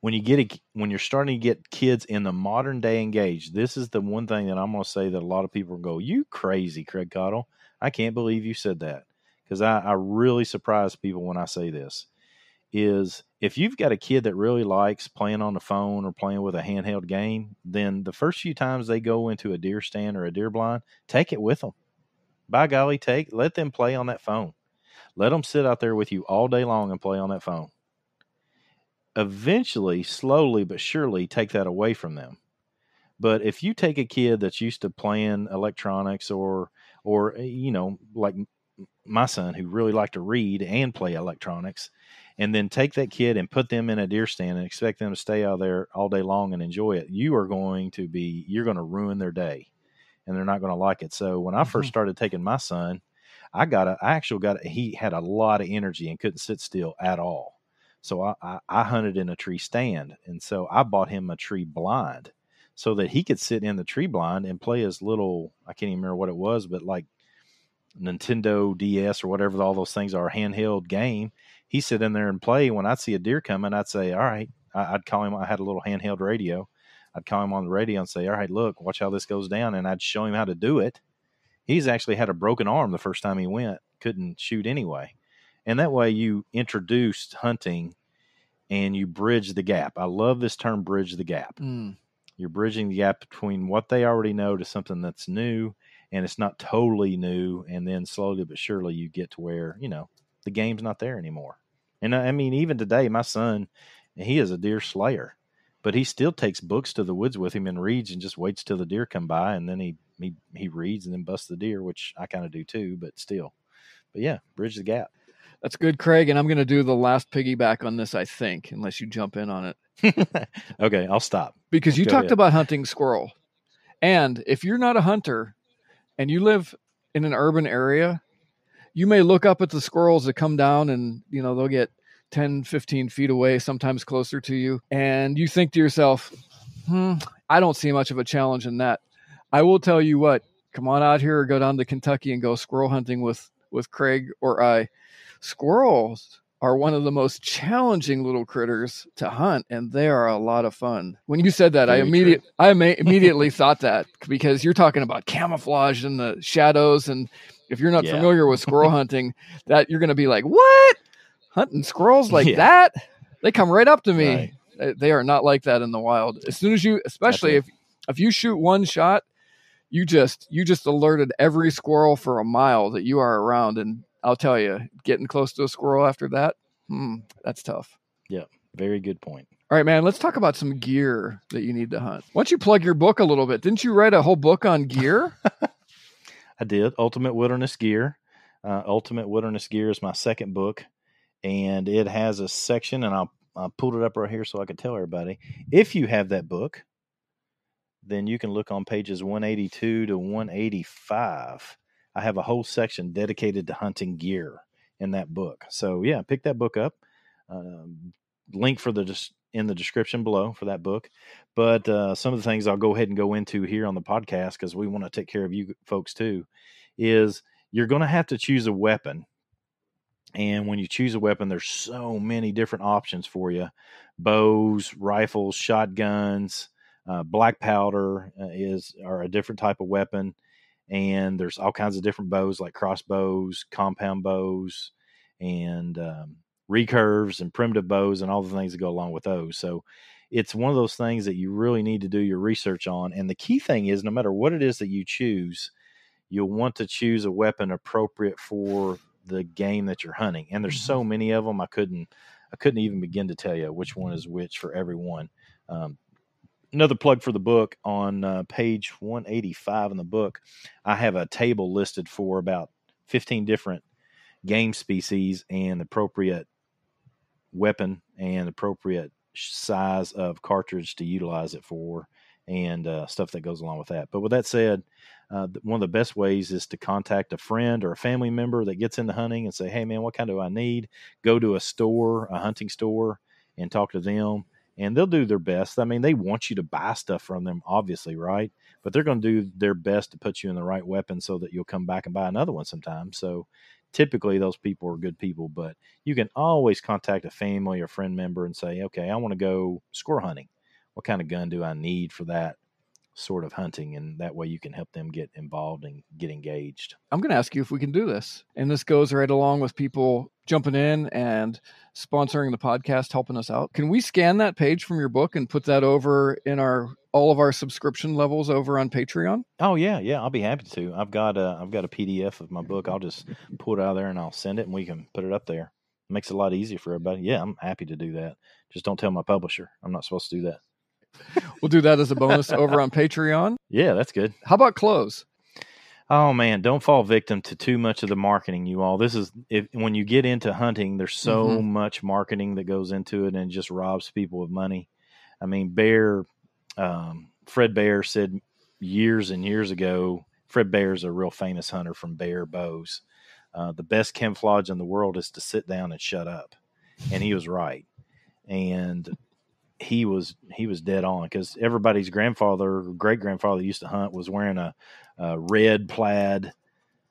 when you get a, when you're starting to get kids in the modern day engaged, this is the one thing that I'm going to say that a lot of people go, "You crazy, Craig Caudill." I can't believe you said that because I, I really surprise people when I say this. Is if you've got a kid that really likes playing on the phone or playing with a handheld game, then the first few times they go into a deer stand or a deer blind, take it with them. By golly, take let them play on that phone. Let them sit out there with you all day long and play on that phone. Eventually, slowly but surely, take that away from them. But if you take a kid that's used to playing electronics or or eh, you know like my son who really liked to read and play electronics and then take that kid and put them in a deer stand and expect them to stay out there all day long and enjoy it you are going to be you're going to ruin their day and they're not going to like it. So when i mm-hmm. first started taking my son i got a i actually got a, he had a lot of energy and couldn't sit still at all. So I, I, I hunted in a tree stand and so i bought him a tree blind so that he could sit in the tree blind and play his little I can't even remember what it was, but like Nintendo DS or whatever all those things are, handheld game. He sit in there and play. When I'd see a deer coming, I'd say, "All right." I'd call him. I had a little handheld radio. I'd call him on the radio and say, "All right, look, watch how this goes down," and I'd show him how to do it. He's actually had a broken arm the first time he went, couldn't shoot anyway, and that way you introduced hunting and you bridge the gap. I love this term, bridge the gap. Mm you're bridging the gap between what they already know to something that's new, and it's not totally new. And then slowly but surely, you get to where you know the game's not there anymore. And I mean, even today, my son, he is a deer slayer, but he still takes books to the woods with him and reads, and just waits till the deer come by, and then he he he reads and then busts the deer, which I kind of do too, but still. But yeah, bridge the gap. That's good, Craig. And I'm going to do the last piggyback on this, I think, unless you jump in on it. okay, I'll stop. Because you talked ahead. about hunting squirrel. And if you're not a hunter and you live in an urban area, you may look up at the squirrels that come down and, you know, they'll get 10, 15 feet away, sometimes closer to you. And you think to yourself, hmm, I don't see much of a challenge in that. I will tell you what, come on out here or go down to Kentucky and go squirrel hunting with, with Craig or I Squirrels are one of the most challenging little critters to hunt and they are a lot of fun. When you said that, Very I immediately I immediately thought that because you're talking about camouflage in the shadows and if you're not yeah. familiar with squirrel hunting, that you're going to be like, "What? Hunting squirrels like yeah. that?" They come right up to me. Right. They are not like that in the wild. As soon as you especially if if you shoot one shot, you just you just alerted every squirrel for a mile that you are around, and I'll tell you, getting close to a squirrel after that, hmm, that's tough. Yeah, very good point. All right, man, let's talk about some gear that you need to hunt. Why don't you plug your book a little bit? Didn't you write a whole book on gear? I did. Ultimate Wilderness Gear. Uh, Ultimate Wilderness Gear is my second book, and it has a section, and I'll, I pulled it up right here so I could tell everybody. If you have that book, then you can look on pages 182 to 185. I have a whole section dedicated to hunting gear in that book. So yeah, pick that book up. Um, link for the just in the description below for that book. But uh, some of the things I'll go ahead and go into here on the podcast because we want to take care of you folks too. Is you're going to have to choose a weapon. And when you choose a weapon, there's so many different options for you bows, rifles, shotguns, uh, black powder uh, is are a different type of weapon, and there's all kinds of different bows like crossbows, compound bows, and um, recurves and primitive bows and all the things that go along with those. So it's one of those things that you really need to do your research on. And the key thing is, no matter what it is that you choose, you'll want to choose a weapon appropriate for the game that you're hunting. And there's mm-hmm. so many of them, I couldn't, I couldn't even begin to tell you which one is which for every one. Um, another plug for the book. On uh, page 185 in the book i have a table listed for about 15 different game species and appropriate weapon and appropriate size of cartridge to utilize it for and uh, stuff that goes along with that. But with that said uh, one of the best ways is to contact a friend or a family member that gets into hunting and say hey man what kind do i need? Go to a store a hunting store and talk to them and they'll do their best. I mean, they want you to buy stuff from them, obviously, right? But they're going to do their best to put you in the right weapon so that you'll come back and buy another one sometime. So typically those people are good people, but you can always contact a family or friend member and say, okay, I want to go score hunting. What kind of gun do I need for that? Sort of hunting and that way you can help them get involved and get engaged. I'm going to ask you if we can do this. And this goes right along with people jumping in and sponsoring the podcast helping us out. Can we scan that page from your book and put that over in our all of our subscription levels over on Patreon? Oh yeah, yeah, I'll be happy to. I've got a I've got a PDF of my book. I'll just pull it out of there and I'll send it and we can put it up there. It makes it a lot easier for everybody. Yeah, I'm happy to do that. Just don't tell my publisher. I'm not supposed to do that we'll do that as a bonus over on Patreon. Yeah, that's good. How about clothes? Oh man, don't fall victim to too much of the marketing, you all. This is if when you get into hunting, there's so mm-hmm. much marketing that goes into it and just robs people of money. I mean, Bear, um, Fred Bear said years and years ago. Fred Bear is a real famous hunter from Bear Bows. Uh, the best camouflage in the world is to sit down and shut up, and he was right. And he was he was dead on because everybody's grandfather, great grandfather used to hunt was wearing a, a red plaid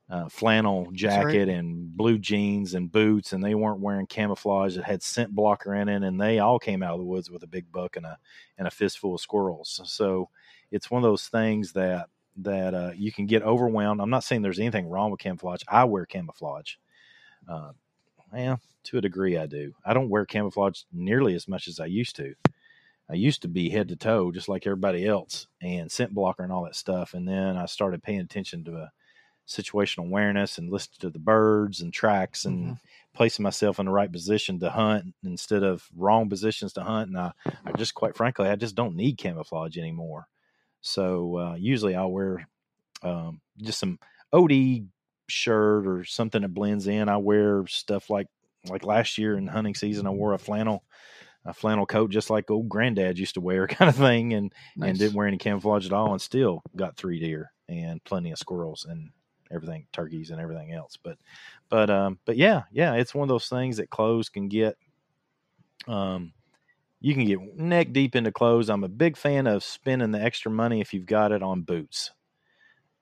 uh, flannel jacket right. and blue jeans and boots, and they weren't wearing camouflage that had scent blocker in it, and they all came out of the woods with a big buck and a and a fistful of squirrels. So it's one of those things that that uh, you can get overwhelmed. I'm not saying there's anything wrong with camouflage. I wear camouflage. Uh, well, to a degree, I do. I don't wear camouflage nearly as much as I used to. I used to be head to toe just like everybody else and scent blocker and all that stuff. And then I started paying attention to a uh, situational awareness and listening to the birds and tracks and mm-hmm. placing myself in the right position to hunt instead of wrong positions to hunt. And I, I just quite frankly, I just don't need camouflage anymore. So uh, usually I'll wear um, just some OD shirt or something that blends in. I wear stuff like like last year in hunting season, I wore a flannel a flannel coat just like old granddad used to wear kind of thing and nice. and didn't wear any camouflage at all and still got three deer and plenty of squirrels and everything turkeys and everything else. But but um but yeah yeah it's one of those things that clothes can get um you can get neck deep into clothes. I'm a big fan of spending the extra money if you've got it on boots.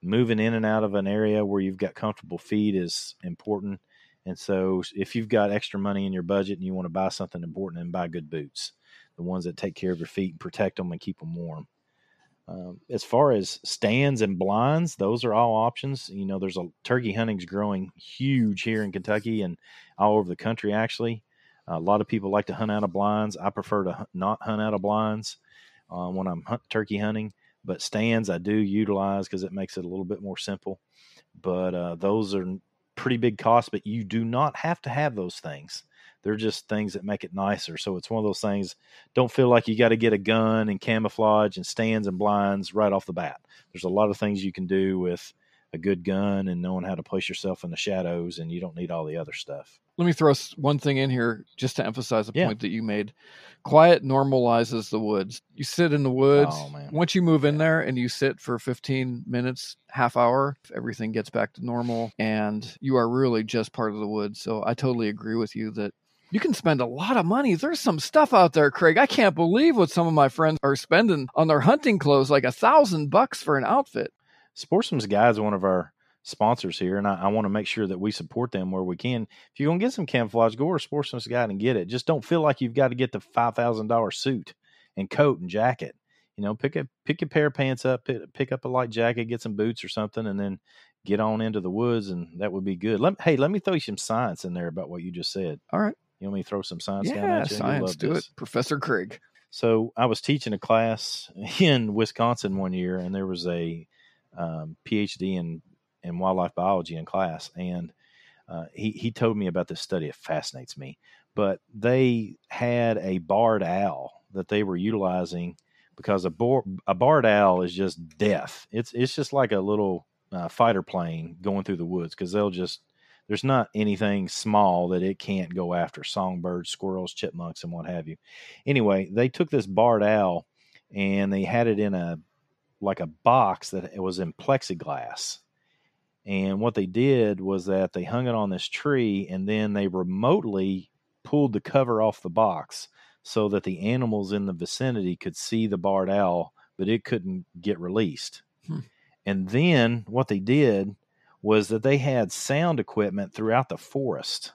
Moving in and out of an area where you've got comfortable feet is important and so, if you've got extra money in your budget and you want to buy something important, then buy good boots, the ones that take care of your feet and protect them and keep them warm. Um, as far as stands and blinds, those are all options. You know, there's a turkey hunting's growing huge here in Kentucky and all over the country. Actually, a lot of people like to hunt out of blinds. I prefer to not hunt out of blinds uh, when I'm hunt, turkey hunting. but stands I do utilize because it makes it a little bit more simple. But uh, those are pretty big cost, but you do not have to have those things. They're just things that make it nicer. So it's one of those things. Don't feel like you got to get a gun and camouflage and stands and blinds right off the bat. There's a lot of things you can do with a good gun and knowing how to place yourself in the shadows, and you don't need all the other stuff. Let me throw one thing in here just to emphasize a yeah. point that you made. Quiet normalizes the woods. You sit in the woods. Oh, Once you move in there and you sit for 15 minutes, half hour, everything gets back to normal and you are really just part of the woods. So I totally agree with you that you can spend a lot of money. There's some stuff out there, Craig. I can't believe what some of my friends are spending on their hunting clothes, like a thousand bucks for an outfit. Sportsman's Guide is one of our sponsors here, and I, I want to make sure that we support them where we can. If you're going to get some camouflage, go to Sportsman's Guide and get it. Just don't feel like you've got to get the five thousand dollar suit and coat and jacket. You know, pick a pick a pair of pants up, pick, pick up a light jacket, get some boots or something, and then get on into the woods, and that would be good. Let, hey, let me throw you some science in there about what you just said. All right. You want me to throw some science yeah, down at you? Science, do this. it. Professor Craig. So I was teaching a class in Wisconsin one year, and there was a um, PhD in in wildlife biology in class, and uh, he he told me about this study. It fascinates me. But they had a barred owl that they were utilizing because a, bar, a barred owl is just death. It's it's just like a little uh, fighter plane going through the woods because they'll just there's not anything small that it can't go after songbirds, squirrels, chipmunks, and what have you. Anyway, they took this barred owl and they had it in a like a box that it was in plexiglass. And what they did was that they hung it on this tree and then they remotely pulled the cover off the box so that the animals in the vicinity could see the barred owl, but it couldn't get released. Hmm. And then what they did was that they had sound equipment throughout the forest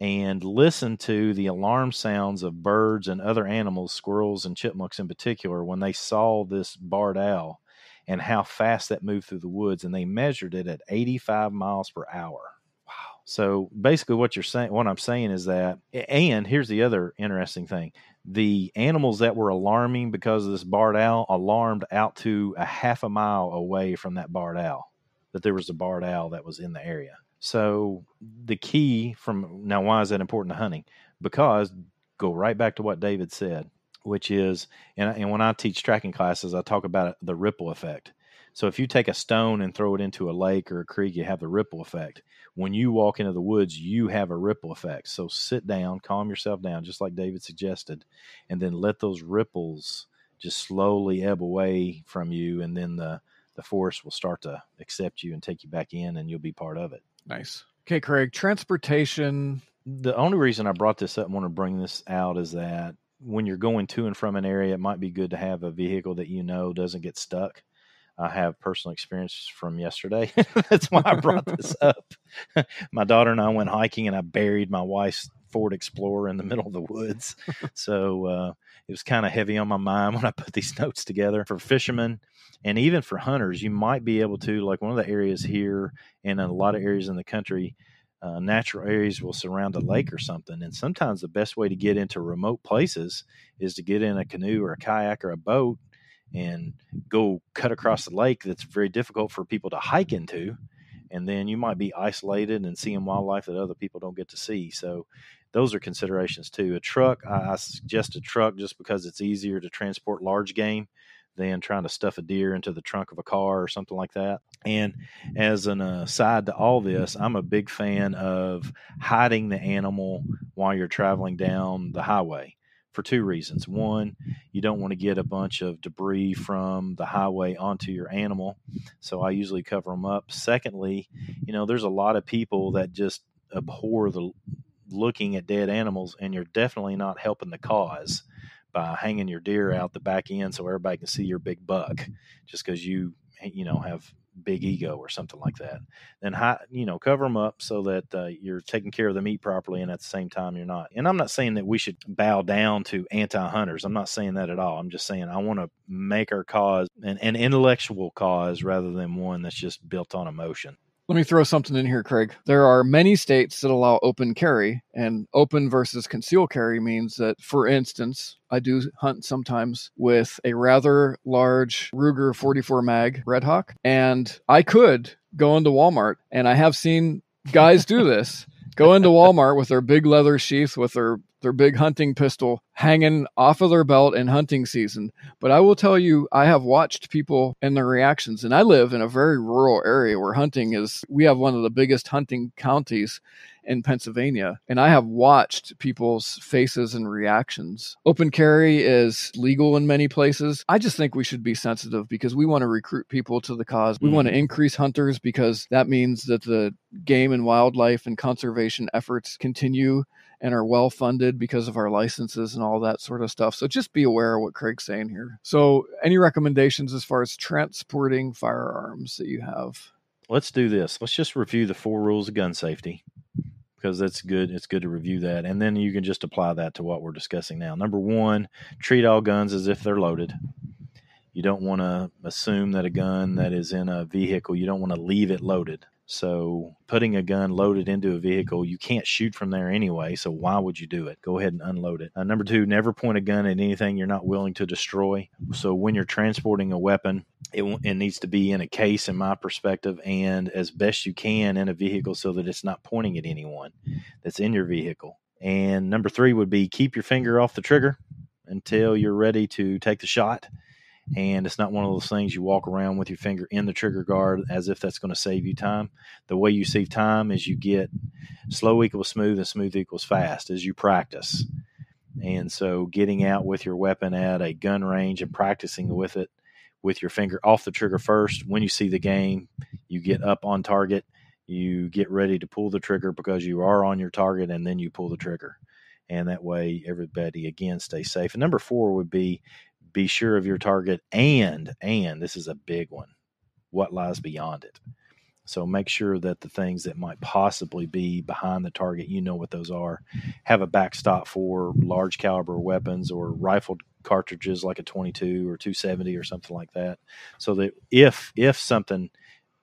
and listened to the alarm sounds of birds and other animals, squirrels and chipmunks in particular, when they saw this barred owl and how fast that moved through the woods. And they measured it at 85 miles per hour. Wow. So basically, what you're saying, what I'm saying is that, and here's the other interesting thing the animals that were alarming because of this barred owl alarmed out to a half a mile away from that barred owl that there was a barred owl that was in the area. So the key from now, why is that important to hunting? Because go right back to what David said, which is, and, and when I teach tracking classes, I talk about uh, the ripple effect. So if you take a stone and throw it into a lake or a creek, you have the ripple effect. When you walk into the woods, you have a ripple effect. So sit down, calm yourself down, just like David suggested, and then let those ripples just slowly ebb away from you, and then the the forest will start to accept you and take you back in and you'll be part of it. Nice. Okay, Craig, transportation. The only reason I brought this up and want to bring this out is that when you're going to and from an area, it might be good to have a vehicle that you know doesn't get stuck. I have personal experience from yesterday. That's why I brought this up. my daughter and I went hiking and I buried my wife's Ford Explorer in the middle of the woods. so uh, it was kind of heavy on my mind when I put these notes together for fishermen and even for hunters. You might be able to, like one of the areas here and a lot of areas in the country, uh, natural areas will surround a lake or something. And sometimes the best way to get into remote places is to get in a canoe or a kayak or a boat and go cut across the lake that's very difficult for people to hike into and then you might be isolated and seeing wildlife that other people don't get to see. So those are considerations too. A truck, I, suggest a truck just because it's easier to transport large game than trying to stuff a deer into the trunk of a car or something like that. And as an uh, aside to all this, I'm a big fan of hiding the animal while you're traveling down the highway for two reasons. One, you don't want to get a bunch of debris from the highway onto your animal. So I usually cover them up. Secondly, you know, there's a lot of people that just abhor the looking at dead animals, and you're definitely not helping the cause by hanging your deer out the back end so everybody can see your big buck just because you, you know, have big ego or something like that. Then, you know, cover them up so that uh, you're taking care of the meat properly, and at the same time, you're not. And I'm not saying that we should bow down to anti-hunters. I'm not saying that at all. I'm just saying I want to make our cause an, an intellectual cause rather than one that's just built on emotion. Let me throw something in here, Craig. There are many states that allow open carry, and open versus conceal carry means that, for instance, I do hunt sometimes with a rather large Ruger 44 mag Redhawk, and I could go into Walmart, and I have seen guys do this. Go into Walmart with their big leather sheath with their their big hunting pistol hanging off of their belt in hunting season. But I will tell you, I have watched people and their reactions. And I live in a very rural area where hunting is, we have one of the biggest hunting counties in Pennsylvania. And I have watched people's faces and reactions. Open carry is legal in many places. I just think we should be sensitive because we want to recruit people to the cause. We mm. want to increase hunters because that means that the game and wildlife and conservation efforts continue and are well funded because of our licenses and all that sort of stuff. So just be aware of what Craig's saying here. So, any recommendations as far as transporting firearms that you have? Let's do this. Let's just review the four rules of gun safety because that's good. It's good to review that. And then you can just apply that to what we're discussing now. Number one, treat all guns as if they're loaded. You don't want to assume that a gun that is in a vehicle, you don't want to leave it loaded. So putting a gun loaded into a vehicle, you can't shoot from there anyway. So why would you do it? Go ahead and unload it. Uh, number two, never point a gun at anything you're not willing to destroy. So when you're transporting a weapon, it, it needs to be in a case, in my perspective, and as best you can in a vehicle so that it's not pointing at anyone that's in your vehicle. And number three would be keep your finger off the trigger until you're ready to take the shot and it's not one of those things you walk around with your finger in the trigger guard as if that's going to save you time. The way you save time is you get slow equals smooth and smooth equals fast as you practice. And so getting out with your weapon at a gun range and practicing with it with your finger off the trigger first. When you see the game, you get up on target, you get ready to pull the trigger because you are on your target, and then you pull the trigger. And that way, everybody again stays safe. And number four would be be sure of your target and and this is a big one what lies beyond it. So make sure that the things that might possibly be behind the target you know what those are have a backstop for large caliber weapons or rifled cartridges like a 22 or 270 or something like that. So that if if something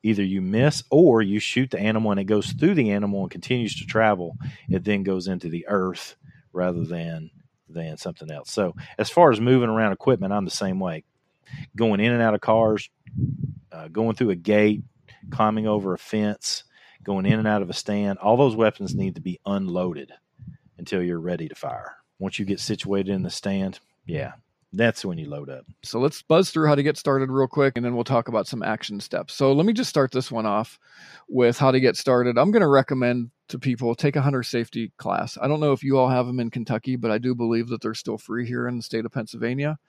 either you miss or you shoot the animal and it goes through the animal and continues to travel it then goes into the earth rather than than something else. So as far as moving around equipment, I'm the same way. Going in and out of cars, uh, going through a gate, climbing over a fence, going in and out of a stand, all those weapons need to be unloaded until you're ready to fire. Once you get situated in the stand, yeah, that's when you load up. So let's buzz through how to get started real quick, and then we'll talk about some action steps. So let me just start this one off with how to get started. I'm going to recommend to people take a hunter safety class. I don't know if you all have them in Kentucky, but I do believe that they're still free here in the state of Pennsylvania.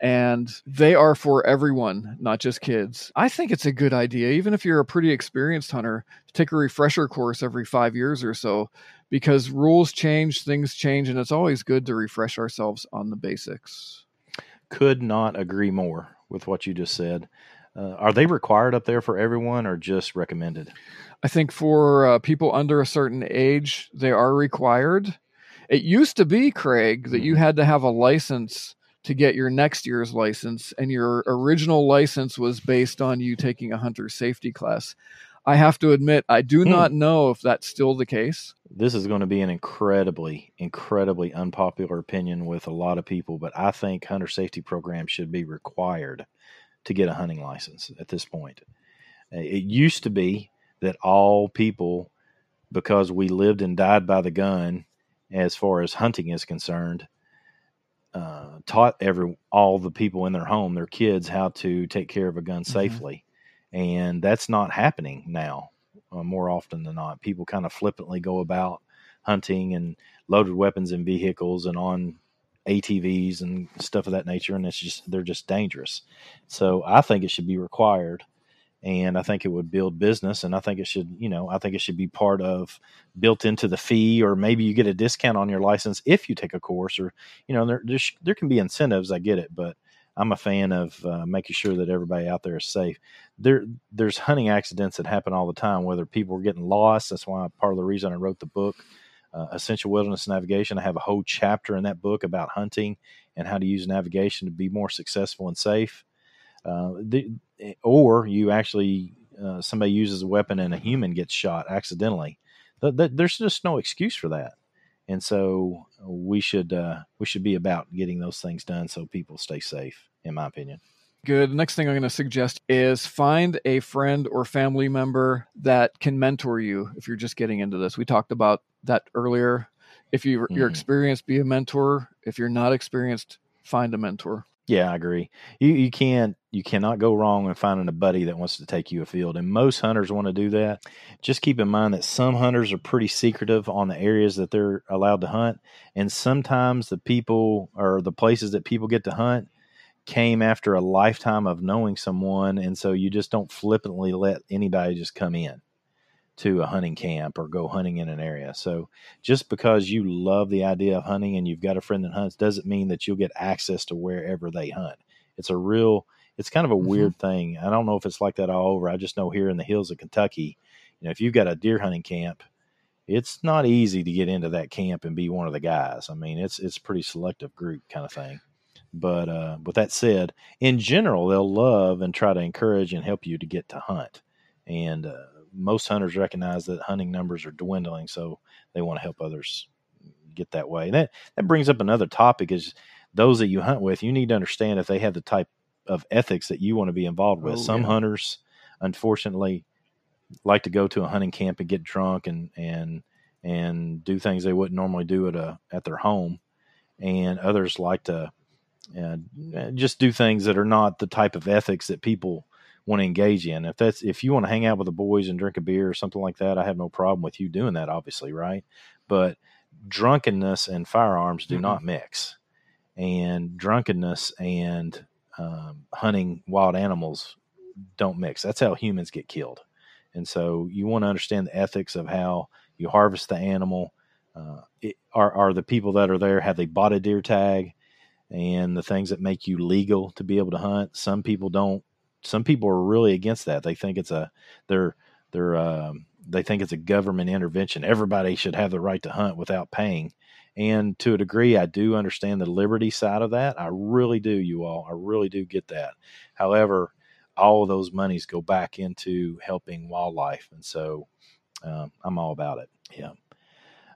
And they are for everyone, not just kids. I think it's a good idea, even if you're a pretty experienced hunter, to take a refresher course every five years or so because rules change, things change, and it's always good to refresh ourselves on the basics. Could not agree more with what you just said. Uh, are they required up there for everyone or just recommended? I think for uh, people under a certain age, they are required. It used to be, Craig, that you mm-hmm. had to have a license to get your next year's license, and your original license was based on you taking a hunter safety class. I have to admit, I do hmm. not know if that's still the case. This is going to be an incredibly, incredibly unpopular opinion with a lot of people, but I think hunter safety programs should be required to get a hunting license at this point. Uh, it used to be that all people, because we lived and died by the gun, as far as hunting is concerned, uh, taught every all the people in their home, their kids, how to take care of a gun mm-hmm. safely and that's not happening now uh, more often than not. People kind of flippantly go about hunting and loaded weapons and vehicles and on ATVs and stuff of that nature, and it's just they're just dangerous. So I think it should be required, and I think it would build business, and I think it should, you know, I think it should be part of built into the fee, or maybe you get a discount on your license if you take a course, or you know, there there can be incentives. I get it, but I'm a fan of uh, making sure that everybody out there is safe. There, there's hunting accidents that happen all the time. Whether people are getting lost, that's why part of the reason I wrote the book, uh, Essential Wilderness Navigation. I have a whole chapter in that book about hunting and how to use navigation to be more successful and safe. Uh, the, or you actually uh, somebody uses a weapon and a human gets shot accidentally. Th- th- there's just no excuse for that, and so we should uh, we should be about getting those things done so people stay safe. In my opinion. Good. Next thing I'm going to suggest is find a friend or family member that can mentor you if you're just getting into this. We talked about that earlier. If you, mm-hmm. you're experienced, be a mentor. If you're not experienced, find a mentor. Yeah, I agree. You you can't you cannot go wrong in finding a buddy that wants to take you afield, and most hunters want to do that. Just keep in mind that some hunters are pretty secretive on the areas that they're allowed to hunt, and sometimes the people or the places that people get to hunt came after a lifetime of knowing someone, and so you just don't flippantly let anybody just come in to a hunting camp or go hunting in an area. So just because you love the idea of hunting and you've got a friend that hunts doesn't mean that you'll get access to wherever they hunt. It's a real it's kind of a mm-hmm. weird thing. I don't know if it's like that all over. I just know here in the hills of Kentucky, you know, if you've got a deer hunting camp, it's not easy to get into that camp and be one of the guys. I mean, it's it's a pretty selective group kind of thing. But uh, with that said, in general, they'll love and try to encourage and help you to get to hunt. And uh, most hunters recognize that hunting numbers are dwindling, so they want to help others get that way. And that that brings up another topic: is those that you hunt with, you need to understand if they have the type of ethics that you want to be involved with. Oh, Some yeah. hunters, unfortunately, like to go to a hunting camp and get drunk and and and do things they wouldn't normally do at a at their home, and others like to uh, just do things that are not the type of ethics that people want to engage in. If that's if you want to hang out with the boys and drink a beer or something like that, I have no problem with you doing that, obviously, right? But drunkenness and firearms do mm-hmm. not mix, and drunkenness and um, hunting wild animals don't mix. That's how humans get killed, and so you want to understand the ethics of how you harvest the animal. Uh, it, are are the people that are there have they bought a deer tag? and the things that make you legal to be able to hunt. Some people don't. Some people are really against that. They think it's a they're they're um, they think it's a government intervention. Everybody should have the right to hunt without paying. And to a degree, I do understand the liberty side of that. I really do, you all. I really do get that. However, all of those monies go back into helping wildlife, and so um, I'm all about it. Yeah.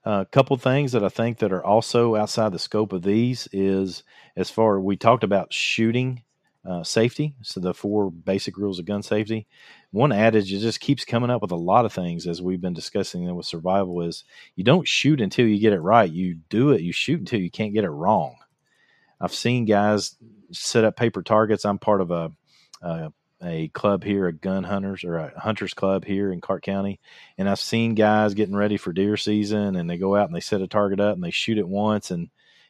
A couple things that I think that are also outside the scope of these is as far we talked about shooting uh, safety, so the four basic rules of gun safety. One adage that just keeps coming up with a lot of things as we've been discussing them with survival is you don't shoot until you get it right. You do it, you shoot until you can't get it wrong. I've seen guys set up paper targets. I'm part of a, a a club here, a gun hunters or a hunters club here in Clark County, and I've seen guys getting ready for deer season, and they go out and they set a target up and they shoot it once, and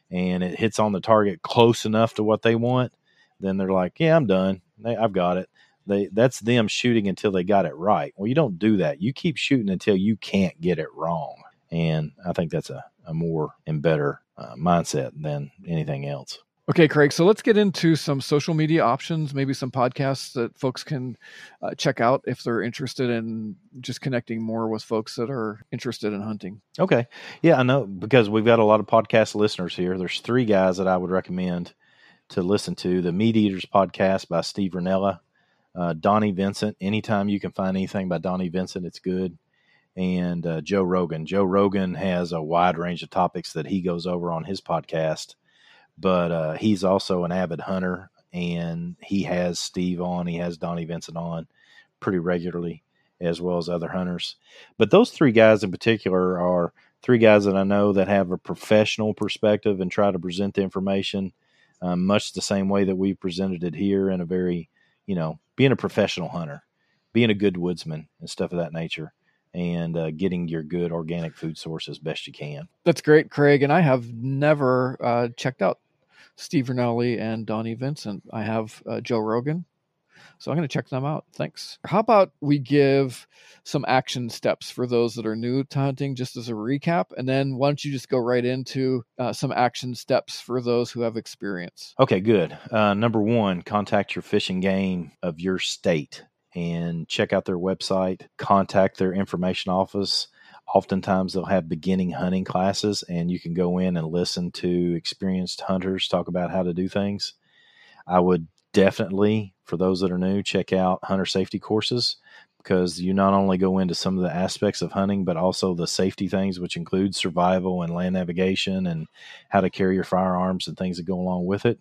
and it hits on the target close enough to what they want, then they're like, yeah, I'm done, I've got it. They that's them shooting until they got it right. Well, you don't do that. You keep shooting until you can't get it wrong, and I think that's a, a more and better uh, mindset than anything else. Okay, Craig. So let's get into some social media options, maybe some podcasts that folks can uh, check out if they're interested in just connecting more with folks that are interested in hunting. Okay. Yeah, I know because we've got a lot of podcast listeners here. There's three guys that I would recommend to listen to the Meat Eaters podcast by Steve Rinella, uh, Donnie Vincent. Anytime you can find anything by Donnie Vincent, it's good. And uh, Joe Rogan. Joe Rogan has a wide range of topics that he goes over on his podcast but uh, he's also an avid hunter, and he has Steve on, he has Donnie Vincent on pretty regularly, as well as other hunters. But those three guys in particular are three guys that I know that have a professional perspective and try to present the information um, much the same way that we presented it here in a very, you know, being a professional hunter, being a good woodsman and stuff of that nature and uh, getting your good organic food source as best you can. That's great, Craig. And I have never uh, checked out Steve Rinella and Donnie Vincent. I have uh, Joe Rogan. So I'm going to check them out. Thanks. How about we give some action steps for those that are new to hunting, just as a recap, and then why don't you just go right into uh, some action steps for those who have experience? Okay, good. Uh, number one, contact your fish and game of your state and check out their website. Contact their information office oftentimes they'll have beginning hunting classes and you can go in and listen to experienced hunters talk about how to do things i would definitely for those that are new check out hunter safety courses because you not only go into some of the aspects of hunting, but also the safety things, which include survival and land navigation and how to carry your firearms and things that go along with it.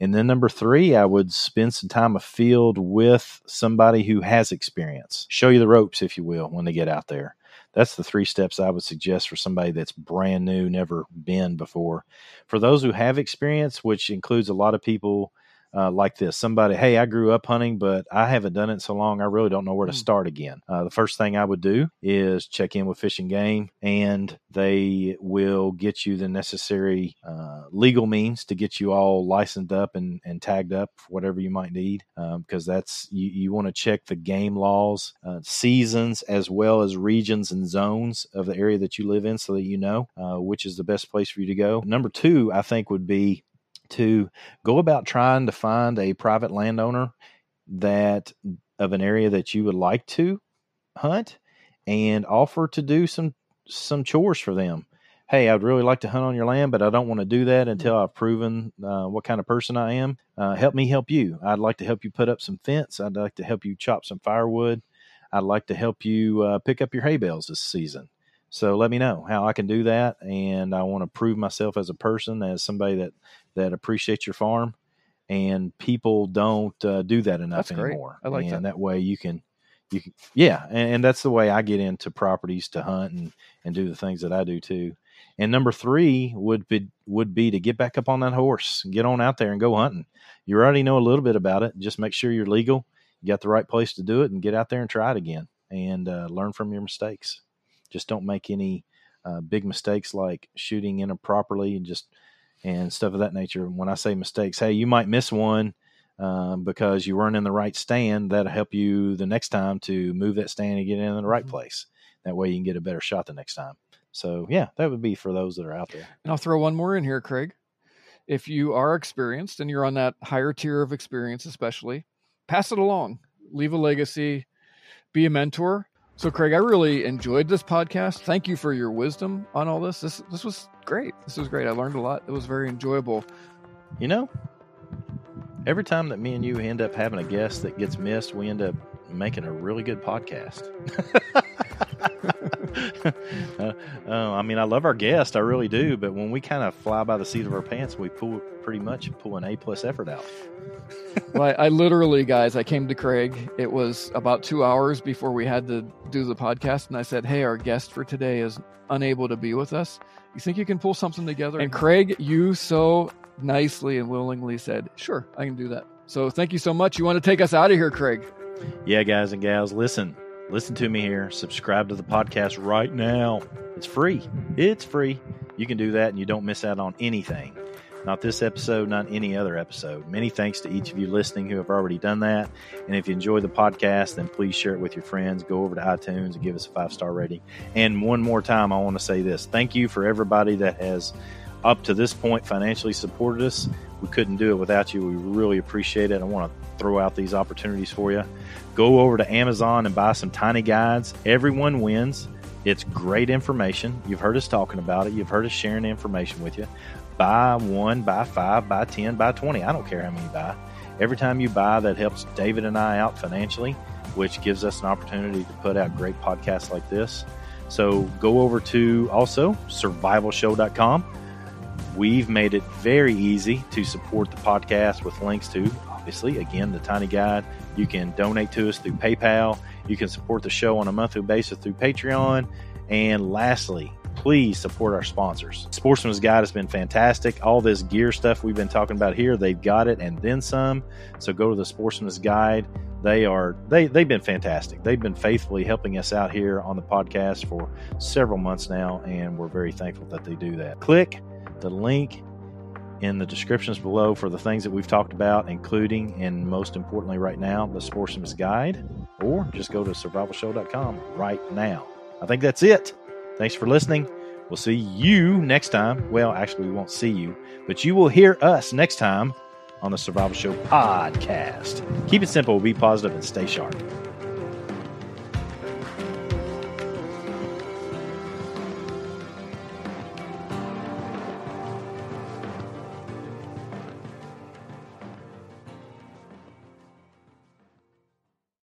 And then number three, I would spend some time afield with somebody who has experience. Show you the ropes, if you will, when they get out there. That's the three steps I would suggest for somebody that's brand new, never been before. For those who have experience, which includes a lot of people uh, like this. Somebody hey i grew up hunting but i haven't done it so long i really don't know where to hmm. start again. Uh, the first thing i would do is check in with fish and game and they will get you the necessary uh, legal means to get you all licensed up and, and tagged up for whatever you might need because um, that's you, you want to check the game laws uh, seasons as well as regions and zones of the area that you live in so that you know uh, which is the best place for you to go. Number two i think would be to go about trying to find a private landowner that of an area that you would like to hunt and offer to do some some chores for them. Hey, I'd really like to hunt on your land, but I don't want to do that until I've proven uh, what kind of person I am. Uh, help me help you. I'd like to help you put up some fence. I'd like to help you chop some firewood. I'd like to help you uh, pick up your hay bales this season. So let me know how I can do that, and I want to prove myself as a person, as somebody that that appreciate your farm, and people don't uh, do that enough that's anymore. Great. I like and that. that way you can you can yeah, and, and that's the way I get into properties to hunt and and do the things that I do too. And number three would be would be to get back up on that horse, get on out there and go hunting. You already know a little bit about it. Just make sure you're legal, you got the right place to do it, and get out there and try it again and uh, learn from your mistakes. Just don't make any uh, big mistakes like shooting improperly and just and stuff of that nature. When I say mistakes, hey, you might miss one um, because you weren't in the right stand. That'll help you the next time to move that stand and get in the right mm-hmm. place. That way you can get a better shot the next time. So yeah, that would be for those that are out there. And I'll throw one more in here, Craig. If you are experienced and you're on that higher tier of experience, especially, pass it along. Leave a legacy. Be a mentor. So, Craig, I really enjoyed this podcast. Thank you for your wisdom on all this. This this was great. This was great. I learned a lot. It was very enjoyable. You know, every time that me and you end up having a guest that gets missed, we end up making a really good podcast. uh, uh, I mean, I love our guest, I really do. But when we kind of fly by the seat of our pants, we pull pretty much pull an A plus effort out. well, I, I, literally, guys, I came to Craig. It was about two hours before we had to do the podcast, and I said, "Hey, our guest for today is unable to be with us. You think you can pull something together?" And Craig, you so nicely and willingly said, "Sure, I can do that." So, thank you so much. You want to take us out of here, Craig? Yeah, guys and gals, listen listen to me here. Subscribe to the podcast right now. It's free. It's free. You can do that and you don't miss out on anything. Not this episode, not any other episode. Many thanks to each of you listening who have already done that. And if you enjoy the podcast, then please share it with your friends. Go over to iTunes and give us a five star rating. And one more time, I want to say this thank you for everybody that has up to this point financially supported us. We couldn't do it without you. We really appreciate it. I want to throw out these opportunities for you. Go over to Amazon and buy some tiny guides. Everyone wins. It's great information. You've heard us talking about it. You've heard us sharing information with you. Buy one, buy five, buy 10, buy 20. I don't care how many you buy. Every time you buy, that helps David and I out financially, which gives us an opportunity to put out great podcasts like this. So go over to also survivalshow.com We've made it very easy to support the podcast with links to, obviously, again, the Tiny Guide. You can donate to us through PayPal. You can support the show on a monthly basis through Patreon. And lastly, please support our sponsors. Sportsman's Guide has been fantastic. All this gear stuff we've been talking about here, they've got it and then some. So go to the Sportsman's Guide. They are they they've been fantastic. They've been faithfully helping us out here on the podcast for several months now, and we're very thankful that they do that. Click the link in the descriptions below for the things that we've talked about, including and most importantly, right now, the Sportsman's Guide, or just go to survivalshow.com right now. I think that's it. Thanks for listening. We'll see you next time. Well, actually, we won't see you, but you will hear us next time on the Survival Show podcast. Keep it simple, be positive, and stay sharp.